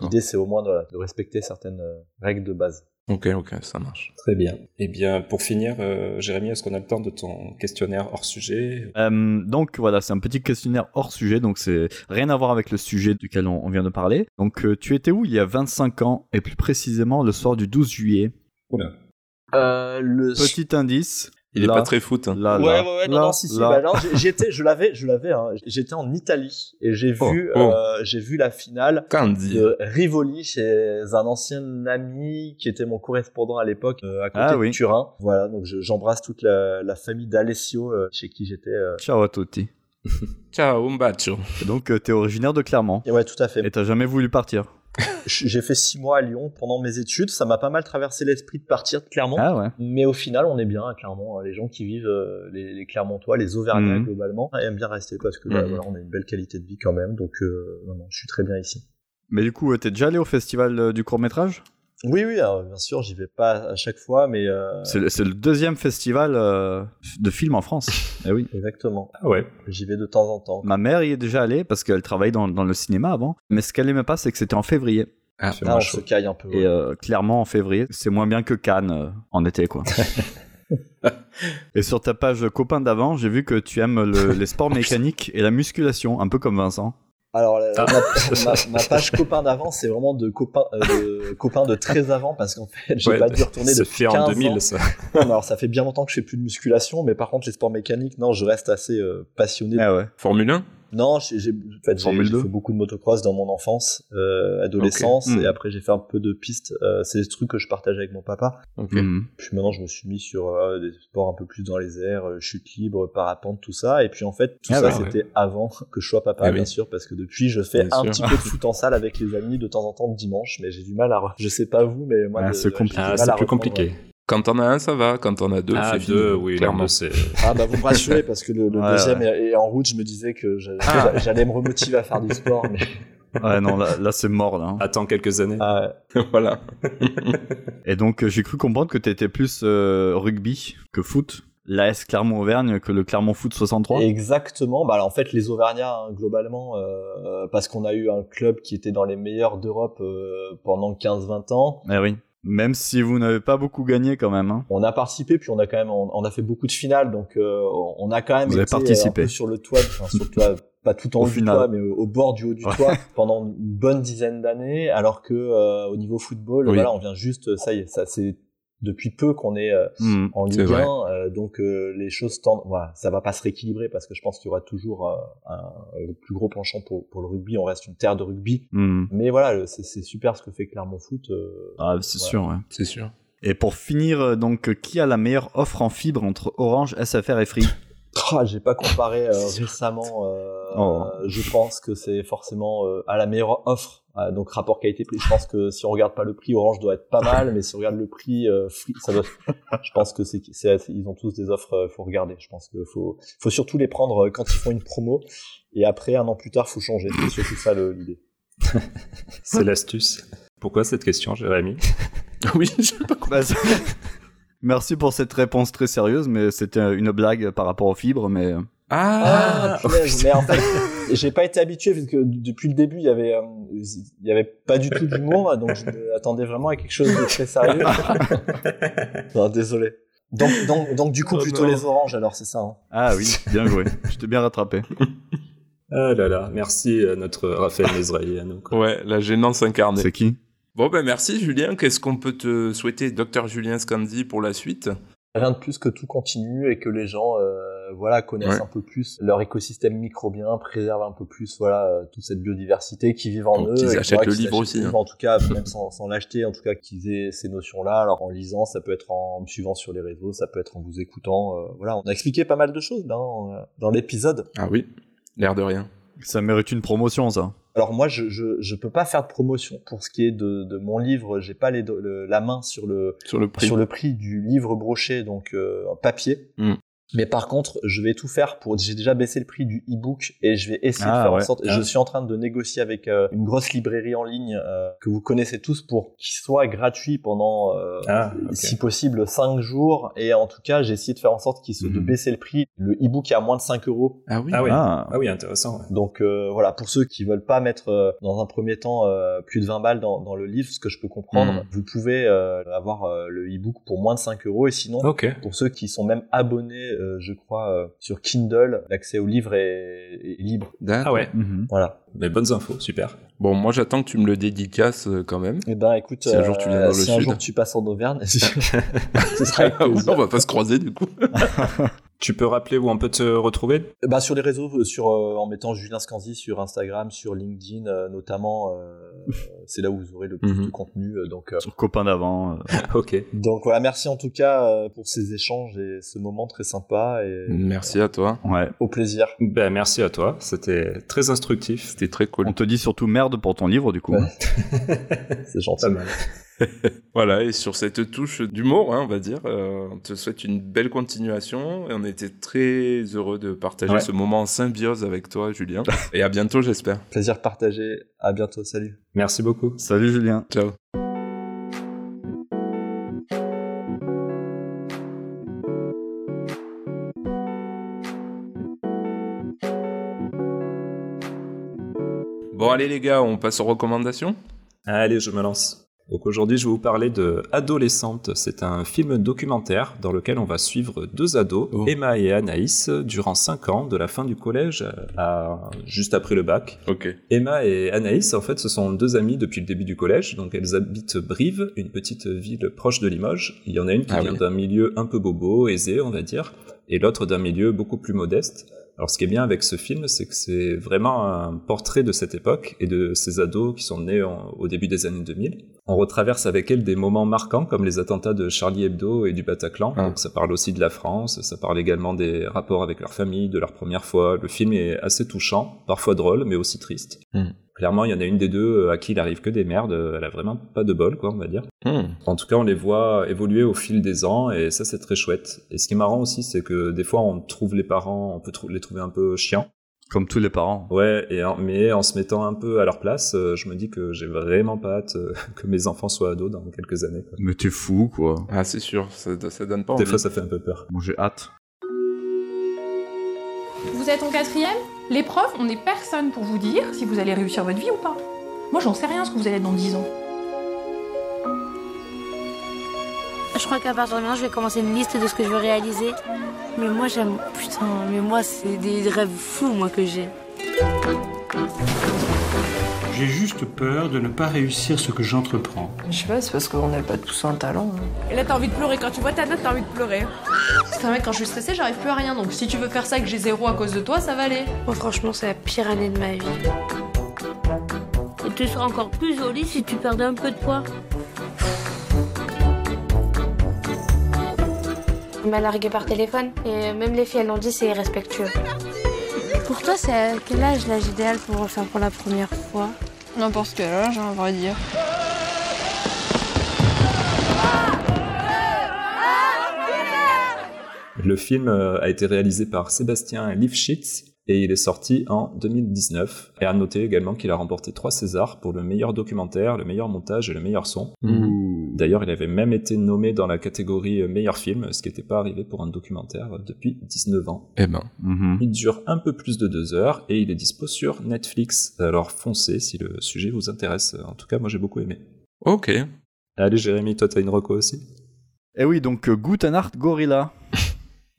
l'idée c'est au moins de, de respecter certaines règles de base. Ok, ok, ça marche. Très bien. Eh bien, pour finir, euh, Jérémy, est-ce qu'on a le temps de ton questionnaire hors sujet? Euh, donc voilà, c'est un petit questionnaire hors sujet, donc c'est rien à voir avec le sujet duquel on, on vient de parler. Donc euh, tu étais où il y a 25 ans, et plus précisément le soir du 12 juillet? Euh, le Petit indice. Il est là, pas très foot. hein. Là, ouais, là, ouais, ouais, non, là, non, si, si, là. bah, j'étais, je l'avais, je l'avais, hein. J'étais en Italie et j'ai Oh, vu, oh. euh, j'ai vu la finale Candy. de Rivoli chez un ancien ami qui était mon correspondant à l'époque euh, à côté Ah de oui. Turin. Voilà, donc je- j'embrasse toute la, la famille d'Alessio euh, chez qui j'étais. euh. Ciao à tutti. Ciao, un bacio. Donc euh, t'es originaire de Clermont. Et ouais, tout à fait. Et t'as jamais voulu partir. J'ai fait six mois à Lyon pendant mes études. Ça m'a pas mal traversé l'esprit de partir de Clermont. Ah ouais. Mais au final, on est bien à Clermont. hein. Les gens qui vivent, euh, les, les Clermontois, les Auvergnats Mhm. globalement, aiment bien rester parce que bah, Mhm. voilà, on a une belle qualité de vie quand même. Donc, euh, non, non, je suis très bien ici. Mais du coup, euh, t'es déjà allé au festival du court métrage Oui, oui, alors, bien sûr, j'y vais pas à chaque fois, mais euh, C'est le, c'est le deuxième festival euh, de films en France. eh oui. exactement. Ah ouais. J'y vais de temps en temps. Ma mère y est déjà allée parce qu'elle travaille dans, dans le cinéma avant. Mais ce qu'elle aimait pas, c'est que c'était en février. Ah, Ah, moins on chaud. se caille un peu. Et euh, clairement, en février, c'est moins bien que Cannes euh, en été, quoi. et sur ta page copain d'avant, j'ai vu que tu aimes le- les sports mécaniques et la musculation, un peu comme Vincent. Alors, la- Ah. ma, ma- ma page copain d'avant, c'est vraiment de copains euh, de, copains de très avant parce qu'en fait, j'ai Ouais, pas dû retourner fait 15 en ans. 2000, ça. Non, mais alors, ça fait bien longtemps que je fais plus de musculation, mais par contre, les sports mécaniques, non, je reste assez euh, passionné Ah ouais. Formule 1 Non, j'ai fait, j'ai- Formule j'ai 2. fait beaucoup de motocross dans mon enfance, euh, adolescence, Ok. Hmm. et après j'ai fait un peu de piste. Euh, c'est des trucs que je partage avec mon papa. Mhm. Puis maintenant, je me suis mis sur euh, des sports un peu plus dans les airs, euh, chute libre, parapente, tout ça. Et puis en fait, tout Ah ça, c'était avant que je sois papa, Eh bien oui. sûr, parce que depuis, je fais Bien un sûr. petit peu de foot en salle avec les amis de temps en temps le dimanche, mais j'ai du mal à. re- Je sais pas vous, mais moi, Ah, c'est Ah, c'est plus compliqué. Quand on a un, ça va. Quand on a deux, Ah, c'est fini. deux, oui, clairement. c'est. Ah bah vous me rassurez parce que le, le Ouais, deuxième ouais. est, est en route, je me disais que j'allais Ah. j'allais me remotiver à faire du sport. Mais... Ouais, non, là, là, c'est mort, là. hein. Attends quelques années. Ah, voilà. Et donc, euh, j'ai cru comprendre que t'étais plus euh, rugby que foot. L'AS Clermont-Auvergne que le Clermont Foot 63. Exactement. Bah, alors, en fait, les Auvergnats, hein, globalement, euh, parce qu'on a eu un club qui était dans les meilleurs d'Europe euh, pendant 15-20 ans. Eh oui. Même si vous n'avez pas beaucoup gagné quand même. Hein. On a participé, puis on a quand même, on, on a fait beaucoup de finales, donc euh, on a quand même Vous été participé. un peu sur le toit, enfin sur le toit, pas tout en Au haut du toit, mais au, au bord du haut du Ouais. toit pendant une bonne dizaine d'années, alors que euh, au niveau football, Oui. voilà, on vient juste, ça y est, ça c'est depuis peu qu'on est euh, Mhm. en Ligue vrai. 1, euh, donc euh, les choses tendent, voilà, ça va pas se rééquilibrer parce que je pense qu'il y aura toujours euh, un, un plus gros penchant pour, pour le rugby. On reste une terre de rugby, Mhm. mais voilà, c'est super ce que fait Clermont Foot. euh, Ah, c'est Voilà. sûr, ouais. C'est sûr. Et pour finir, donc, qui a la meilleure offre en fibre entre Orange, SFR et Free? Ah, j'ai pas comparé euh, récemment. euh, Oh. je pense que c'est forcément euh, à la meilleure offre. Ah, donc rapport qualité-prix. Je pense que si on regarde pas le prix, Orange doit être pas mal, mais si on regarde le prix, euh, Free, ça doit. Je pense que c'est, c'est, ils ont tous des offres. euh, faut regarder. Je pense qu'il faut, faut surtout les prendre euh, quand ils font une promo. Et après, un an plus tard, faut changer. C'est surtout ça le- l'idée. C'est l'astuce. Pourquoi cette question, Jérémy? Oui, je sais pas Bah, Merci pour cette réponse très sérieuse, mais c'était une blague par rapport aux fibres, mais... euh, Ah, punaise, mais en fait, j'ai pas été habitué parce que d- depuis le début, il y avait, euh, il y avait pas du tout d'humour, donc je m'attendais vraiment à quelque chose de très sérieux. non, désolé. Donc, donc, donc du coup, Oh plutôt non. les oranges, alors c'est ça. Hein. Ah oui, bien joué. Je t'ai bien rattrapé. Ah là là, merci à notre Raphaël Nezrahi à nous. quoi. Ouais, la gênance incarnée. C'est qui? Bon, ben merci Julien. Qu'est-ce qu'on peut te souhaiter, docteur Julien Scandi, pour la suite? Rien de plus que tout continue et que les gens, euh, voilà, connaissent Ouais. un peu plus leur écosystème microbien, préservent un peu plus, voilà, euh, toute cette biodiversité qui vivent en Donc, eux. qu'ils achètent voilà, le livre aussi, hein. En tout cas, même sans, sans l'acheter, en tout cas, qu'ils aient ces notions-là. Alors, en lisant, ça peut être en me suivant sur les réseaux, ça peut être en vous écoutant. euh, voilà, on a expliqué pas mal de choses dans, dans l'épisode. Ah oui, l'air de rien. Ça mérite une promotion, ça. Alors moi, je, je je peux pas faire de promotion pour ce qui est de, de mon livre. J'ai pas les, do- le- la main sur le Sur le prix. sur le prix du livre broché, donc euh, en papier. Mm. Mais par contre, je vais tout faire pour. J'ai déjà baissé le prix du e-book et je vais essayer Ah, de faire ouais. en sorte. Je suis en train de négocier avec euh, une grosse librairie en ligne euh, que vous connaissez tous pour qu'il soit gratuit pendant, euh, Ah, si possible, 5 jours. Et en tout cas, j'ai essayé de faire en sorte qu'il se de Mhm. baisser le prix. Le e-book est à moins de 5 euros. Ah oui. Ah oui. Ah. Ah oui, intéressant. ouais. Donc euh, voilà, pour ceux qui veulent pas mettre euh, dans un premier temps euh, plus de 20 balles dans, dans le livre, ce que je peux comprendre, Mhm. vous pouvez euh, avoir euh, le e-book pour moins de 5 euros. Et sinon, pour ceux qui sont même abonnés, euh, je crois, euh, sur Kindle, l'accès au livre est, est libre. D'accord. Ah ouais. Mhm. Voilà. Mais bonnes infos, super. Bon, moi j'attends que tu me le dédicaces euh, quand même. Et ben écoute, Si un jour tu viens dans le si un jour tu passes en Auvergne, ce sera avec Ah on va pas se croiser du coup. Tu peux rappeler où on peut te retrouver? Bah, sur les réseaux, sur euh, en mettant Julien Scanzi sur Instagram, sur LinkedIn euh, notamment, euh, c'est là où vous aurez le plus Mhm. de contenu. euh, donc, euh, Sur copain d'avant. euh. Ok. donc voilà, merci en tout cas pour ces échanges et ce moment très sympa et Merci à toi. Ouais. au plaisir. Ben, merci à toi, c'était très instructif. C'était très cool. On te dit surtout merde pour ton livre, du coup. Ouais. C'est gentil. Pas mal. Voilà, et sur cette touche d'humour, hein, on va dire, euh, on te souhaite une belle continuation. Et on était très heureux de partager Ouais. ce moment en symbiose avec toi, Julien. Et à bientôt, j'espère. Plaisir partagé. À bientôt. Salut. Merci beaucoup. Salut Julien. Ciao. Bon, allez les gars, on passe aux recommandations Allez, je me lance. Donc aujourd'hui, je vais vous parler de Adolescente. C'est un film documentaire dans lequel on va suivre deux ados, Oh. Emma et Anaïs, durant 5 ans, de la fin du collège à juste après le bac. Emma et Anaïs, en fait, ce sont deux amies depuis le début du collège. Donc elles habitent Brive, une petite ville proche de Limoges. Il y en a une qui Ah vient oui. d'un milieu un peu bobo, aisé, on va dire, et l'autre d'un milieu beaucoup plus modeste. Alors ce qui est bien avec ce film, c'est que c'est vraiment un portrait de cette époque et de ces ados qui sont nés en- au début des années 2000. On retraverse avec elles des moments marquants comme les attentats de Charlie Hebdo et du Bataclan. Ah. Donc ça parle aussi de la France, ça parle également des rapports avec leur famille, de leur première fois. Le film est assez touchant, parfois drôle, mais aussi triste. Hmm. Clairement, il y en a une des deux à qui il arrive que des merdes. Elle a vraiment pas de bol, quoi, on va dire. Hmm. En tout cas, on les voit évoluer au fil des ans et ça, c'est très chouette. Et ce qui est marrant aussi, c'est que des fois, on trouve les parents, on peut les trouver un peu chiants. Comme tous les parents. Ouais, et en- mais en se mettant un peu à leur place, euh, je me dis que j'ai vraiment pas hâte euh, que mes enfants soient ados dans quelques années. quoi. Mais t'es fou, quoi. Ah, c'est sûr, ça, ça donne pas Des envie. fois, ça fait un peu peur. Moi, j'ai hâte. Vous êtes en quatrième? Les profs, on n'est personne pour vous dire si vous allez réussir votre vie ou pas. Moi, j'en sais rien ce que vous allez être dans 10 ans. Je crois qu'à partir de maintenant, je vais commencer une liste de ce que je veux réaliser. Mais moi, j'aime. Putain, mais moi, c'est des rêves fous, moi, que j'ai. J'ai juste peur de ne pas réussir ce que j'entreprends. Je sais pas, c'est parce qu'on n'a pas tous un talent. hein. Et là, t'as envie de pleurer. Quand tu vois ta note, t'as envie de pleurer. Enfin, mec, quand je suis stressée, j'arrive plus à rien. Donc, si tu veux faire ça et que j'ai zéro à cause de toi, ça va aller. Moi, franchement, c'est la pire année de ma vie. Et tu seras encore plus jolie si tu perdais un peu de poids. Il m'a largué par téléphone et même les filles elles l'ont dit c'est irrespectueux. Pour toi c'est à quel âge l'âge idéal pour en faire pour la première fois N'importe quel âge, hein, à vrai dire. Le film euh, a été réalisé par Sébastien Lifshitz et il est sorti en 2019. Et à noter également qu'il a remporté trois Césars pour le meilleur documentaire, le meilleur montage et le meilleur son. Mhm. D'ailleurs, il avait même été nommé dans la catégorie euh, meilleur film, ce qui n'était pas arrivé pour un documentaire euh, depuis 19 ans. Eh ben, Mhm. Il dure un peu plus de deux heures et il est dispo sur Netflix. Alors foncez si le sujet vous intéresse. En tout cas, moi j'ai beaucoup aimé. ok. Allez Jérémy, toi t'as une reco aussi? Eh oui, donc euh, Guten Art Gorilla.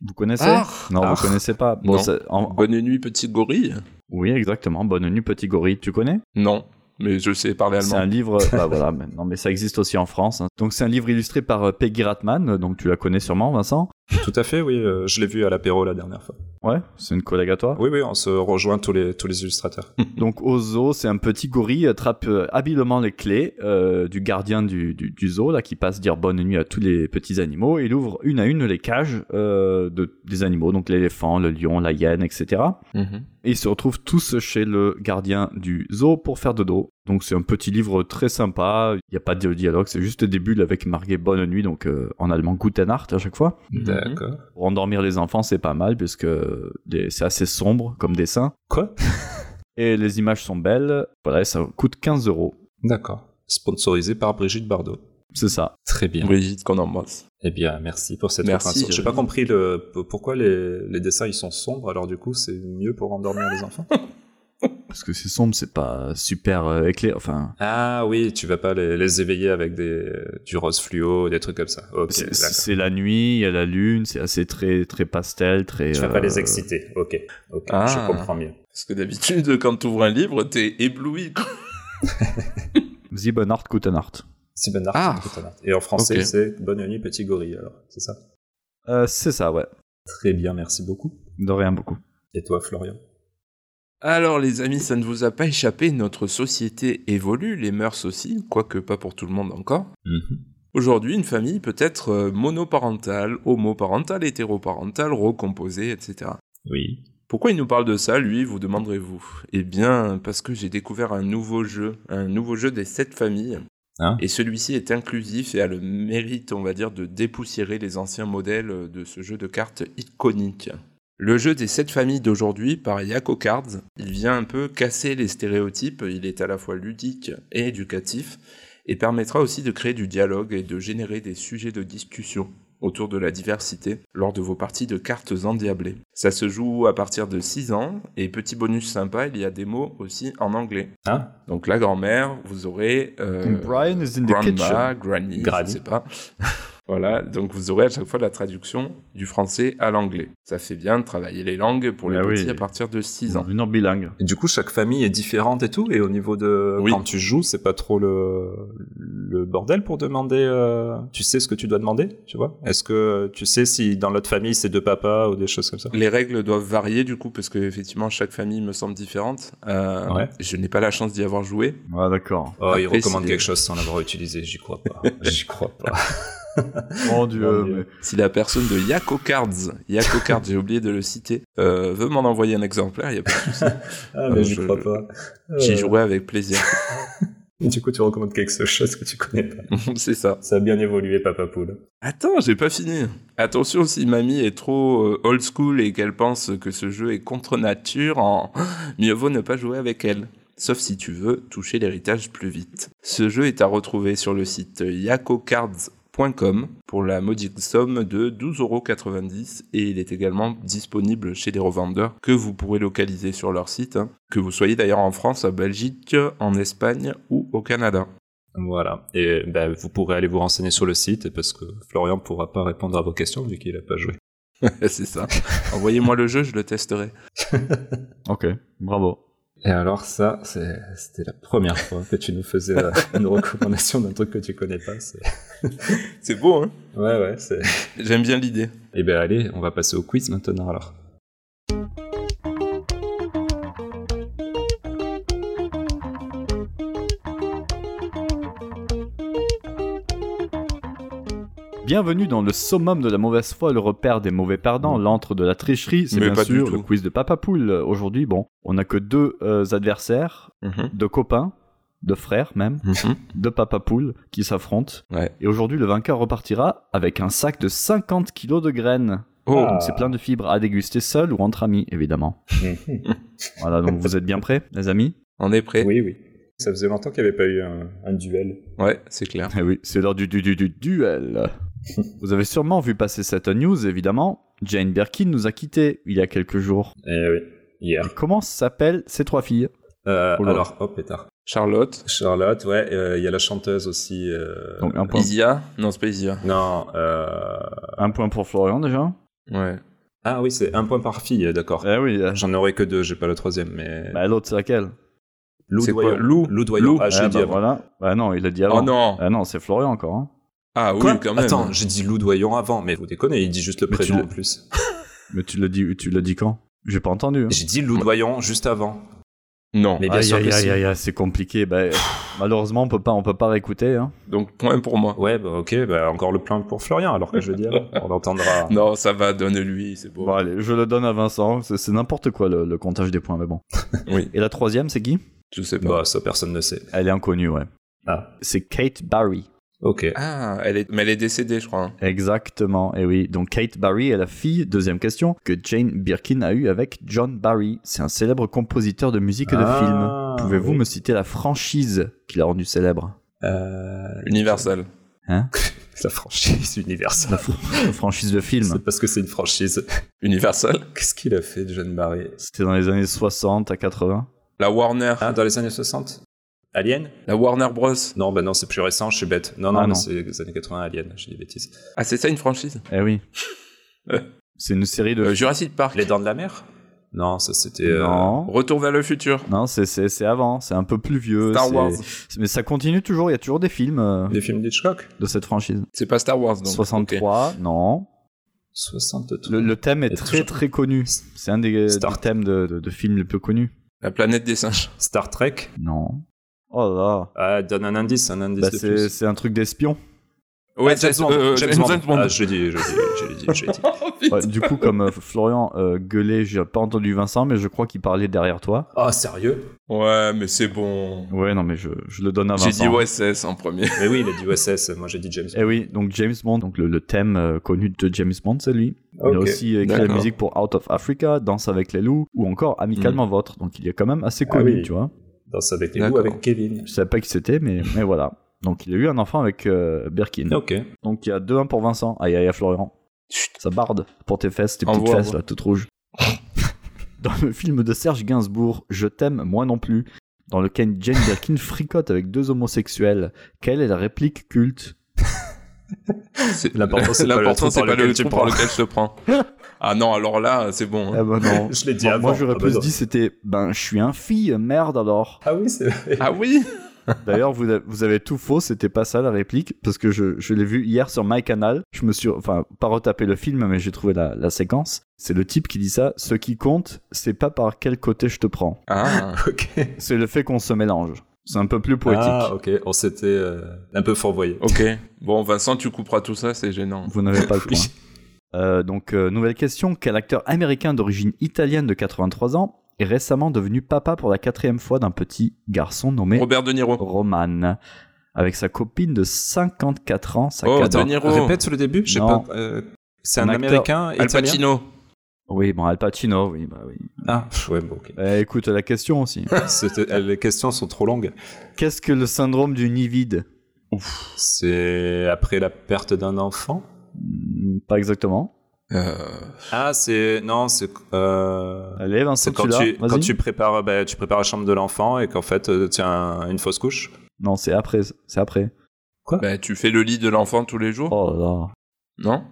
Vous connaissez Non, vous connaissez pas. Bon, Non. c'est- en- en- Bonne nuit, petit gorille Oui, exactement. Bonne nuit, petit gorille. Tu connais? Non, mais je sais parler C'est un allemand. livre. bah voilà, mais, non, mais ça existe aussi en France. hein. Donc c'est un livre illustré par euh, Peggy Ratman. Donc tu la connais sûrement, Vincent. Tout à fait, oui. euh, je l'ai vu à l'apéro la dernière fois. Ouais, c'est une collègue à toi? Oui, oui, on se rejoint tous les, tous les illustrateurs. Donc Ozo, c'est un petit gorille, attrape euh, habilement les clés euh, du gardien du, du, du zoo, là, qui passe dire bonne nuit à tous les petits animaux, et il ouvre une à une les cages euh, de, des animaux, donc l'éléphant, le lion, la hyène, etc. Et ils se retrouvent tous chez le gardien du zoo pour faire dodo. Donc c'est un petit livre très sympa, il n'y a pas de dialogue, c'est juste des bulles avec marqué bonne nuit, donc euh, en allemand Guten Nacht à chaque fois. D'accord. Pour endormir les enfants, c'est pas mal, puisque des- c'est assez sombre comme dessin. Quoi? Et les images sont belles. Voilà, ça coûte 15 euros. D'accord. Sponsorisé par Brigitte Bardot. C'est ça. Très bien. Brigitte qu'on embrasse. Eh bien, merci pour cette Merci, information. J'ai Jérémy. pas compris le, pourquoi les, les dessins ils sont sombres, alors du coup c'est mieux pour endormir les enfants? Parce que c'est sombre, c'est pas super euh, éclairé. Enfin, Ah oui, tu vas pas les, les éveiller avec des, du rose fluo, des trucs comme ça. C'est- la nuit, il y a la lune, c'est assez très, très pastel, très. Tu vas pas euh, les exciter. Ok, ok, Ah. je comprends mieux. Parce que d'habitude, quand tu ouvres un livre, t'es ébloui. Sieben Art, Guten Art. Sylvain Art, Ah. Guten Art. Et en français, c'est Bonne nuit, petit gorille, alors, c'est ça? Euh, c'est ça, ouais. Très bien, merci beaucoup. De rien beaucoup. Et toi, Florian? Alors les amis, ça ne vous a pas échappé, notre société évolue, les mœurs aussi, quoique pas pour tout le monde encore. Aujourd'hui, une famille peut être euh, monoparentale, homoparentale, hétéroparentale, recomposée, etc. Oui. Pourquoi il nous parle de ça, lui, vous demanderez-vous? Eh bien, parce que j'ai découvert un nouveau jeu, un nouveau jeu des sept familles. Hein et celui-ci est inclusif et a le mérite, on va dire, de dépoussiérer les anciens modèles de ce jeu de cartes iconique. Le jeu des sept familles d'aujourd'hui par Yako Cards, il vient un peu casser les stéréotypes, il est à la fois ludique et éducatif, et permettra aussi de créer du dialogue et de générer des sujets de discussion autour de la diversité lors de vos parties de cartes endiablées. Ça se joue à partir de 6 ans, et petit bonus sympa, il y a des mots aussi en anglais. Ah, Donc la grand-mère, vous aurez... euh, Brian is in the grandma, kitchen. granny, Granny. je sais pas. voilà, donc vous aurez à chaque fois la traduction du français à l'anglais. Ça fait bien de travailler les langues pour les Ah oui. petits à partir de 6 ans. Une bilingue. Et du coup, chaque famille est différente et tout, et au niveau de Oui. quand tu joues, c'est pas trop le, le bordel pour demander. euh, Tu sais ce que tu dois demander, tu vois? Est-ce que tu sais si dans l'autre famille c'est deux papas ou des choses comme ça? Les règles doivent varier du coup parce que effectivement chaque famille me semble différente. Euh, Ouais. Je n'ai pas la chance d'y avoir joué. Ah, d'accord. Oh, il Après, recommande c'est- quelque chose sans l'avoir utilisé, j'y crois pas. j'y crois pas. Mon dieu. Mon Dieu. Si la personne de Yako Cards, Yako Cards, j'ai oublié de le citer, euh, veut m'en envoyer un exemplaire, il y a pas de souci. Ah, mais j'y j'y crois pas. J'y jouerai avec plaisir. Du coup, tu recommandes quelque chose que tu connais pas. C'est ça. Ça a bien évolué, Papa Poule. Attends, j'ai pas fini. Attention, si mamie est trop euh, old school et qu'elle pense que ce jeu est contre nature, en... mieux vaut ne pas jouer avec elle. Sauf si tu veux toucher l'héritage plus vite. Ce jeu est à retrouver sur le site yakocards.com pour la modique somme de 12,90€ et il est également disponible chez les revendeurs que vous pourrez localiser sur leur site, hein. que vous soyez d'ailleurs en France, en Belgique, en Espagne ou au Canada. Voilà. Et ben, vous pourrez aller vous renseigner sur le site parce que Florian pourra pas répondre à vos questions vu qu'il a pas joué. C'est ça. Envoyez-moi le jeu, je le testerai. Ok, bravo. Et alors ça, c'est- c'était la première fois que tu nous faisais euh, une recommandation d'un truc que tu connais pas. c'est- beau, hein Ouais, ouais, c'est... J'aime bien l'idée. Eh ben allez, on va passer au quiz maintenant alors. Bienvenue dans le summum de la mauvaise foi, le repère des mauvais perdants, l'antre de la tricherie. C'est Mais bien pas du sûr tout. le quiz de Papa Poule. Aujourd'hui, bon, on n'a que deux euh, adversaires, Mhm. deux copains, deux frères même, Mhm. deux Papa Poule qui s'affrontent. Ouais. Et aujourd'hui, le vainqueur repartira avec un sac de 50 kilos de graines. Oh, Ah. Donc c'est plein de fibres à déguster seul ou entre amis, évidemment. voilà, donc vous êtes bien prêts, les amis? On est prêt Oui, oui. Ça faisait longtemps qu'il n'y avait pas eu un, un duel. Ouais, c'est clair. Eh oui, c'est l'heure du, du, du, du duel. Vous avez sûrement vu passer cette news, évidemment. Jane Birkin nous a quittés il y a quelques jours. Eh oui, hier. Et comment s'appellent ces trois filles? Euh, Oh alors, hop, pétard. Charlotte. Charlotte, ouais, euh, il y a la chanteuse aussi. euh, Donc un point, Isia Non, c'est pas Isia. Non, euh... un point pour Florian déjà? Ouais. Ah oui, c'est un point par fille, d'accord. Eh oui, euh, J'en aurais que deux, j'ai pas le troisième, mais... bah, l'autre c'est laquelle? Lou c'est Doyon. quoi? Lou Lou Doyon. Lou Ah, je l'ai Ah, dit bah, avant. voilà. Bah non, il a dit avant. Oh non Ah non, c'est Florian encore. hein. Ah oui, Quoi? quand même. Attends, j'ai dit Loudoyon avant, mais vous déconnez, il dit juste le prénom en plus. Mais tu l'as dit, tu l'as dit quand? J'ai pas entendu. hein. J'ai dit Loudoyon juste avant. Non. Mais bien Aïe sûr aïe que aïe si. aïe, c'est compliqué. Bah, malheureusement, on peut pas, on peut pas réécouter. Hein. Donc, point pour moi. Ouais, bah ok, bah encore le plein pour Florian, alors que je dis avant. On l'entendra. Non, ça va, donne-lui, c'est beau. Bon allez, je le donne à Vincent. C'est c'est n'importe quoi le, le comptage des points, mais bon. Oui. Et la troisième, c'est qui? Je sais pas. Bah, ça personne ne sait. Elle est inconnue, ouais. Ah, C'est Kate Barry. Ok. Ah, elle est... mais elle est décédée, je crois. hein. Exactement, et oui. Donc Kate Barry est la fille, deuxième question, que Jane Birkin a eue avec John Barry. C'est un célèbre compositeur de musique et de Ah, film. Pouvez-vous oui. me citer la franchise qui l'a rendu célèbre? Euh, Universal. Hein? La franchise universelle. La, fr- la franchise de film. C'est parce que c'est une franchise. Universal. Qu'est-ce qu'il a fait, John Barry? C'était dans les années 60 à 80. La Warner. Ah, dans les années 60 Alien La Warner Bros. Non, bah non, c'est plus récent, je suis bête. Non, non, Ah, non. c'est les années 80 Alien, j'ai des bêtises. Ah, c'est ça une franchise? Eh oui. Euh. C'est une série de... Euh, Jurassic Park. Les Dents de la Mer? Non, ça c'était. euh, Non. Retour vers le futur. Non, c'est- c'est c'est avant, c'est un peu plus vieux. Star c'est- Wars. c'est- Mais ça continue toujours, il y a toujours des films euh, Des films d'Hitchcock de cette franchise. C'est pas Star Wars, donc. 63, non. 63. Le, le thème est Et très toujours- très connu. C'est un des, Star- des thèmes de, de- de films les plus connus. La planète des singes. Star Trek? Non. Oh là. Ah, donne un indice, un indice Bah, de c'est plus. c'est un truc d'espion. Ouais, Ah, James Bond, euh, James James Bond. Bond. Ah, je l'ai dit, je l'ai dit, je l'ai dit, je l'ai dit. Oh. Ouais, du coup, comme euh, Florian euh, gueulait, j'ai pas entendu Vincent, mais je crois qu'il parlait derrière toi. Ah, sérieux? Ouais, mais c'est bon. Ouais, non, mais je, je le donne à Vincent. J'ai dit OSS en premier. Mais oui, il a dit OSS, moi j'ai dit James Bond. Eh oui, donc James Bond, donc le, le thème euh, connu de James Bond, c'est lui. Il a aussi écrit la musique pour Out of Africa, Danse avec les loups, ou encore Amicalement Vôtre. Donc il est quand même assez Ah connu, oui. tu vois. Danse avec les avec Kevin. Je savais pas qui c'était, mais, mais voilà. Donc il a eu un enfant avec euh, Birkin. Ok. Donc il y a 2-1 pour Vincent. Aïe aïe à Florian. Ça barde pour tes fesses, tes petites Envoie, fesses là, toutes rouges. Dans le film de Serge Gainsbourg, Je t'aime, moi non plus, dans lequel Jane Birkin fricote avec deux homosexuels, quelle est la réplique culte? C'est- L'important, c'est pas le le lequel tu trou par prends. lequel je te prends. Ah non, alors là, c'est bon. hein. Ah bah non. Je l'ai dit Bon, avant. moi j'aurais Ah bah plus non. dit c'était ben je suis un fille, merde alors. Ah oui, c'est vrai. Ah oui D'ailleurs vous, a- vous avez tout faux, c'était pas ça la réplique parce que je, je l'ai vu hier sur MyCanal. Je me suis enfin pas retapé le film mais j'ai trouvé la, la séquence. C'est le type qui dit ça. Ce qui compte, c'est pas par quel côté je te prends, Ah, Ok. c'est le fait qu'on se mélange. C'est un peu plus poétique. Ah, ok. On s'était euh, un peu fourvoyé. ok. Bon, Vincent, tu couperas tout ça, c'est gênant. Vous n'avez pas le point. Euh, donc, euh, nouvelle question. Quel acteur américain d'origine italienne de 83 ans est récemment devenu papa pour la quatrième fois d'un petit garçon nommé Robert De Niro. Roman? Avec sa copine de 54 ans, sa Oh. De Niro. Répète sur le début, je sais pas. euh, c'est Un un, américain Al Pacino. Oui, bon, Al Pacino, oui, bah oui. Ah, ouais, bon, ok. Euh, écoute la question aussi. Les questions sont trop longues. Qu'est-ce que le syndrome du nid vide? C'est après la perte d'un enfant? Pas exactement. Euh, Ah, c'est. Non, c'est. euh, Allez, Vincent, C'est quand tu tu, quand tu prépares, bah, tu prépares la chambre de l'enfant et qu'en fait, euh, tu as un- une fausse couche. Non, c'est après. C'est après. bah, tu fais le lit de l'enfant tous les jours? Oh là là. Non?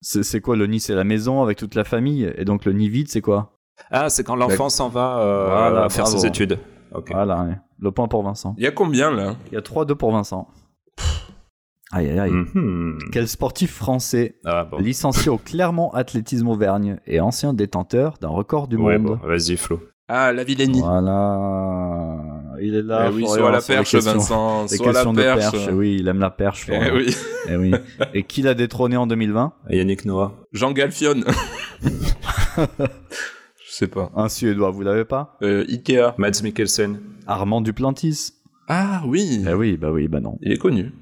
C'est c'est quoi le nid C'est la maison avec toute la famille? Et donc le nid vide, c'est quoi? Ah, c'est quand l'enfant s'en va euh, Voilà, faire bravo. ses études. Ok. Voilà, ouais. le point pour Vincent. Il y a combien là? Il y a 3-2 pour Vincent. Aïe aïe aïe. Mhm. Quel sportif français, Ah, bon. licencié au Clermont Athlétisme Auvergne et ancien détenteur d'un record du Ouais, monde bon, vas-y, Flo. Ah, la Villénie. Voilà. Il est là. Eh oui, soit la perche, Vincent. Soit la questions de perche. perche. Oui, il aime la perche. Eh oui. Eh oui. Et qui l'a détrôné en 2020 Yannick Noah. Jean Galfione. Je sais pas. Un Suédois, vous l'avez pas Euh, Ikea. Mads Mikkelsen. Armand Duplantis. Ah oui. Eh oui, bah oui, bah non. Il est connu.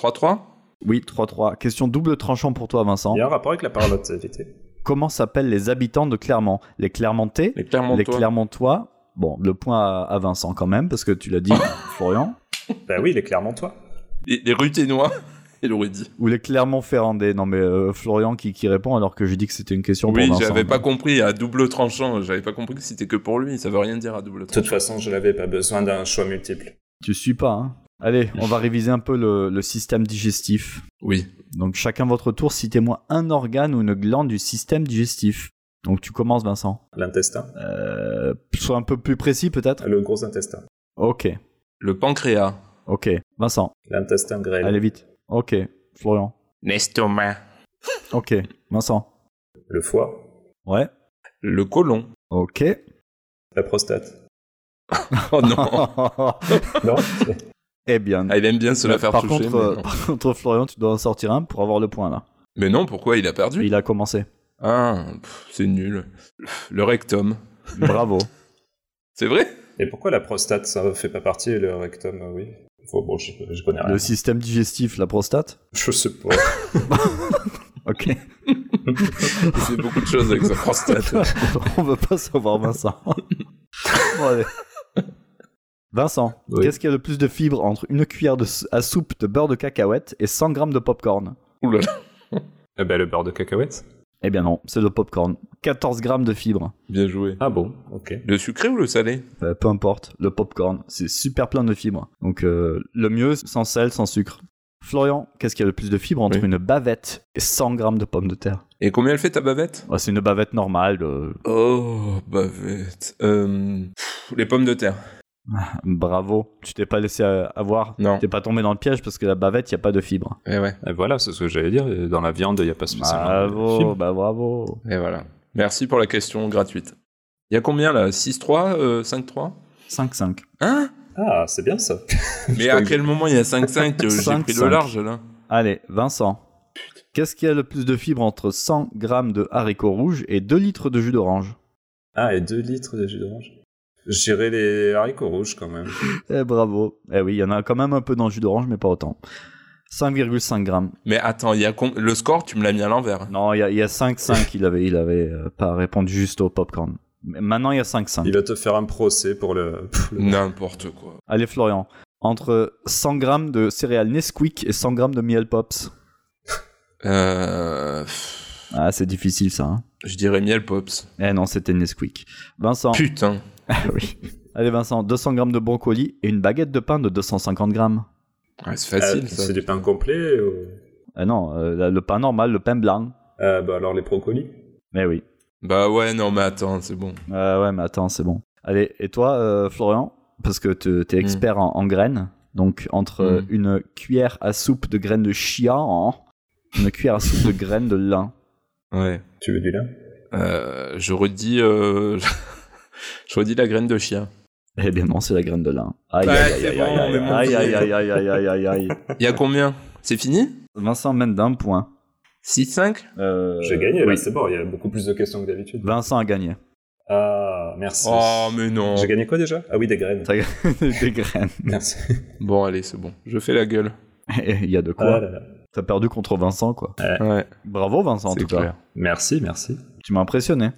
3-3 Oui, 3-3. Question double tranchant pour toi, Vincent. Il y a un rapport avec la parlotte, Comment s'appellent les habitants de Clermont? Les Clermontais? Les Clermontois. Les Clermontois Bon, le point à, Vincent quand même, parce que tu l'as dit, Florian. Bah oui, il est clairement toi. Les, les Ruténois. Il aurait dit. Ou les Clermont-Ferrandais. Non, mais euh, Florian qui, qui répond alors que j'ai dit que c'était une question Oui, pour Vincent. j'avais pas compris à double tranchant. J'avais pas compris que c'était que pour lui. Ça veut rien dire à double De tranchant. toute façon, je n'avais pas besoin d'un choix multiple. Tu suis pas, hein Allez, on va réviser un peu le, le système digestif. Oui. Donc chacun votre tour, citez-moi un organe ou une glande du système digestif. Donc tu commences, Vincent. L'intestin. Euh, sois un peu plus précis peut-être. Le gros intestin. Ok, Le pancréas. ok. Vincent, L'intestin grêle. allez vite. Ok, Florian. L'estomac. Ok, Vincent. Le foie. Ouais. Le côlon. Ok. La prostate. Oh non. Non eh bien. Ah, il aime bien se la faire par toucher. Contre, mais euh, par contre, Florian, tu dois en sortir un pour avoir le point là. Mais non, pourquoi il a perdu Il a commencé. Ah, c'est nul. Le rectum. Bravo. C'est vrai Et pourquoi la prostate, ça fait pas partie, le rectum, euh, oui Faut- Bon, je, je connais rien. Le système digestif, la prostate. Je sais pas. Ok. Il fait beaucoup de choses avec sa prostate. On veut pas savoir, Vincent. Bon, allez. Vincent, Oui. qu'est-ce qu'il y a le plus de fibres entre une cuillère de à soupe de beurre de cacahuète et 100 grammes de popcorn Ouh là là. Eh ben, le beurre de cacahuète. Eh bien non, c'est le popcorn. 14 grammes de fibres. Bien joué. Ah bon, ok. Le sucré ou le salé? Euh, peu importe, le popcorn, c'est super plein de fibres. Donc euh, le mieux, sans sel, sans sucre. Florian, qu'est-ce qu'il y a le plus de fibres entre Oui. une bavette et 100 grammes de pommes de terre? Et combien elle fait ta bavette? Ouais, C'est une bavette normale. de- Oh, bavette. Euh, pff, les pommes de terre. Bravo, tu t'es pas laissé euh, avoir? Non. T'es pas tombé dans le piège parce que la bavette, il y a pas de fibres. Et ouais. Et voilà, c'est ce que j'allais dire. Dans la viande, il n'y a pas spécialement de Bravo, fibres. bah bravo. Et voilà. Merci pour la question gratuite. Il y a combien là? 6-3 euh, 5-3 5-5. Hein? Ah, c'est bien ça. Mais à quel moment il y a 5-5 que J'ai 5-5. pris le large là Allez, Vincent. Qu'est-ce qu'il y a le plus de fibres entre 100 grammes de haricots rouges et 2 litres de jus d'orange? Ah, et 2 litres de jus d'orange. J'irai les haricots rouges quand même. Eh bravo. Eh oui, il y en a quand même un peu dans le jus d'orange, mais pas autant. 5,5 grammes. Mais attends, il y a com- le score, tu me l'as mis à l'envers. Non, il y a, y a 5,5. il avait, il avait euh, pas répondu juste au popcorn. Mais maintenant, il y a 5,5. Il va te faire un procès pour le. pour le- N'importe quoi. Allez, Florian. Entre 100 grammes de céréales Nesquik et 100 grammes de miel Pops. Euh, Ah, c'est difficile ça. Hein. je dirais miel pops. Eh non, c'était Nesquik. Vincent. Putain. Oui. Allez, Vincent. 200 grammes de brocoli et une baguette de pain de 250 grammes. Ouais, c'est facile Ah, ça. C'est du pain complet ou... Ah non, euh, le pain normal, le pain blanc. Ah, bah alors les brocolis. Mais oui. Bah ouais, non, mais attends, c'est bon. Euh, ouais, mais attends, c'est bon. Allez, et toi, euh, Florian? Parce que te- t'es expert en, en graines. Donc, entre euh, Mm. une cuillère à soupe de graines de chia, hein, une cuillère à soupe de graines de lin. Ouais. Tu veux du lin? Euh, je redis, je redis la graine de chien. Eh bien non, c'est la graine de lin. Aïe, Ouais, aïe, aïe, bon, aïe, aïe, aïe, aïe, aïe, aïe, aïe, aïe, aïe, aïe. Il y a combien? C'est fini? Vincent mène d'un point. 6-5 Euh, J'ai gagné, oui. c'est bon, il y a beaucoup plus de questions que d'habitude. Vincent a gagné. Ah, merci. Oh, mais non. J'ai gagné quoi déjà? Ah oui, des graines. Des graines. Merci. Bon, allez, c'est bon. Je fais la gueule. Il y a de quoi. Ah là là. T'as perdu contre Vincent, quoi. Ouais, Bravo, Vincent, en c'est tout clair. cas. Merci, merci. Tu m'as impressionné.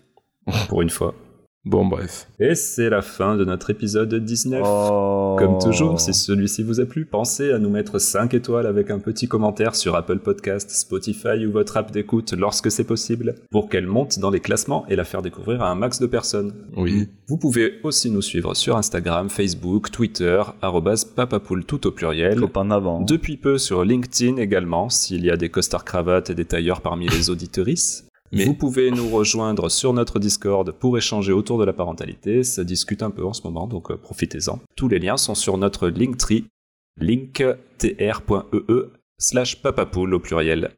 Pour une fois. Bon, bref. Et c'est la fin de notre épisode 19. Oh. Comme toujours, si celui-ci vous a plu, pensez à nous mettre 5 étoiles avec un petit commentaire sur Apple Podcast, Spotify ou votre app d'écoute lorsque c'est possible, pour qu'elle monte dans les classements et la faire découvrir à un max de personnes. Oui. Vous pouvez aussi nous suivre sur Instagram, Facebook, Twitter, arrobase papapoule tout au pluriel. En avant. Depuis peu sur LinkedIn également, s'il y a des costards cravates et des tailleurs parmi les auditorices. Mais- Vous pouvez nous rejoindre sur notre Discord pour échanger autour de la parentalité. Ça discute un peu en ce moment, donc euh, profitez-en. Tous les liens sont sur notre Linktree, linktr.ee slash papapoule au pluriel.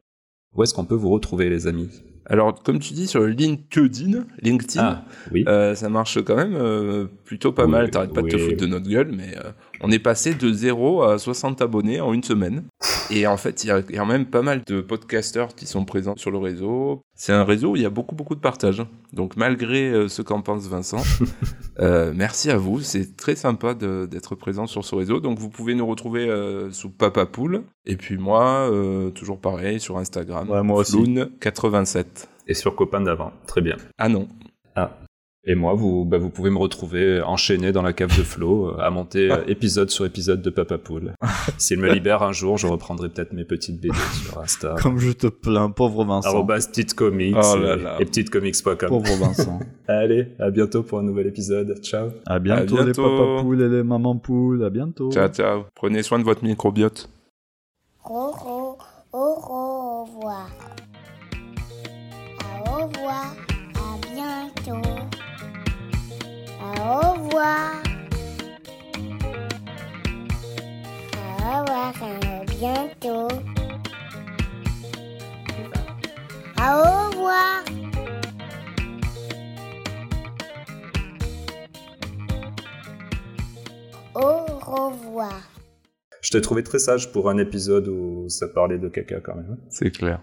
Où est-ce qu'on peut vous retrouver, les amis? Alors, comme tu dis sur le LinkedIn, LinkedIn, Ah, oui. euh, ça marche quand même euh, plutôt pas Oui, mal. T'arrêtes pas de te foutre de notre gueule, mais euh, on est passé de 0 à 60 abonnés en une semaine. Et en fait, il y a quand même pas mal de podcasteurs qui sont présents sur le réseau. C'est un réseau où il y a beaucoup, beaucoup de partage. Donc, malgré euh, ce qu'en pense Vincent, euh, merci à vous. C'est très sympa d'être présent sur ce réseau. Donc, vous pouvez nous retrouver euh, sous Papa Poule. Et puis moi, euh, toujours pareil, sur Instagram. Ouais, moi aussi. Floun87. Et sur Copain d'avant. Très bien. Ah non. Et moi, vous, bah, vous pouvez me retrouver enchaîné dans la cave de Flo euh, à monter euh, épisode sur épisode de Papa Poule. S'il me libère un jour, je reprendrai peut-être mes petites BD sur Insta. Comme je te plains, pauvre Vincent. Arrobas petites comics Oh là et- là. et petitescomics.com. Pauvre Vincent. Allez, à bientôt pour un nouvel épisode. Ciao. À bientôt, À les bientôt. papas poules et les mamans poules. À bientôt. Ciao, ciao. Prenez soin de votre microbiote. Au, au, au revoir. Au revoir. À bientôt. Au revoir. Au revoir, à bientôt. Au revoir. Au revoir. Je t'ai trouvé très sage pour un épisode où ça parlait de caca quand même. C'est clair.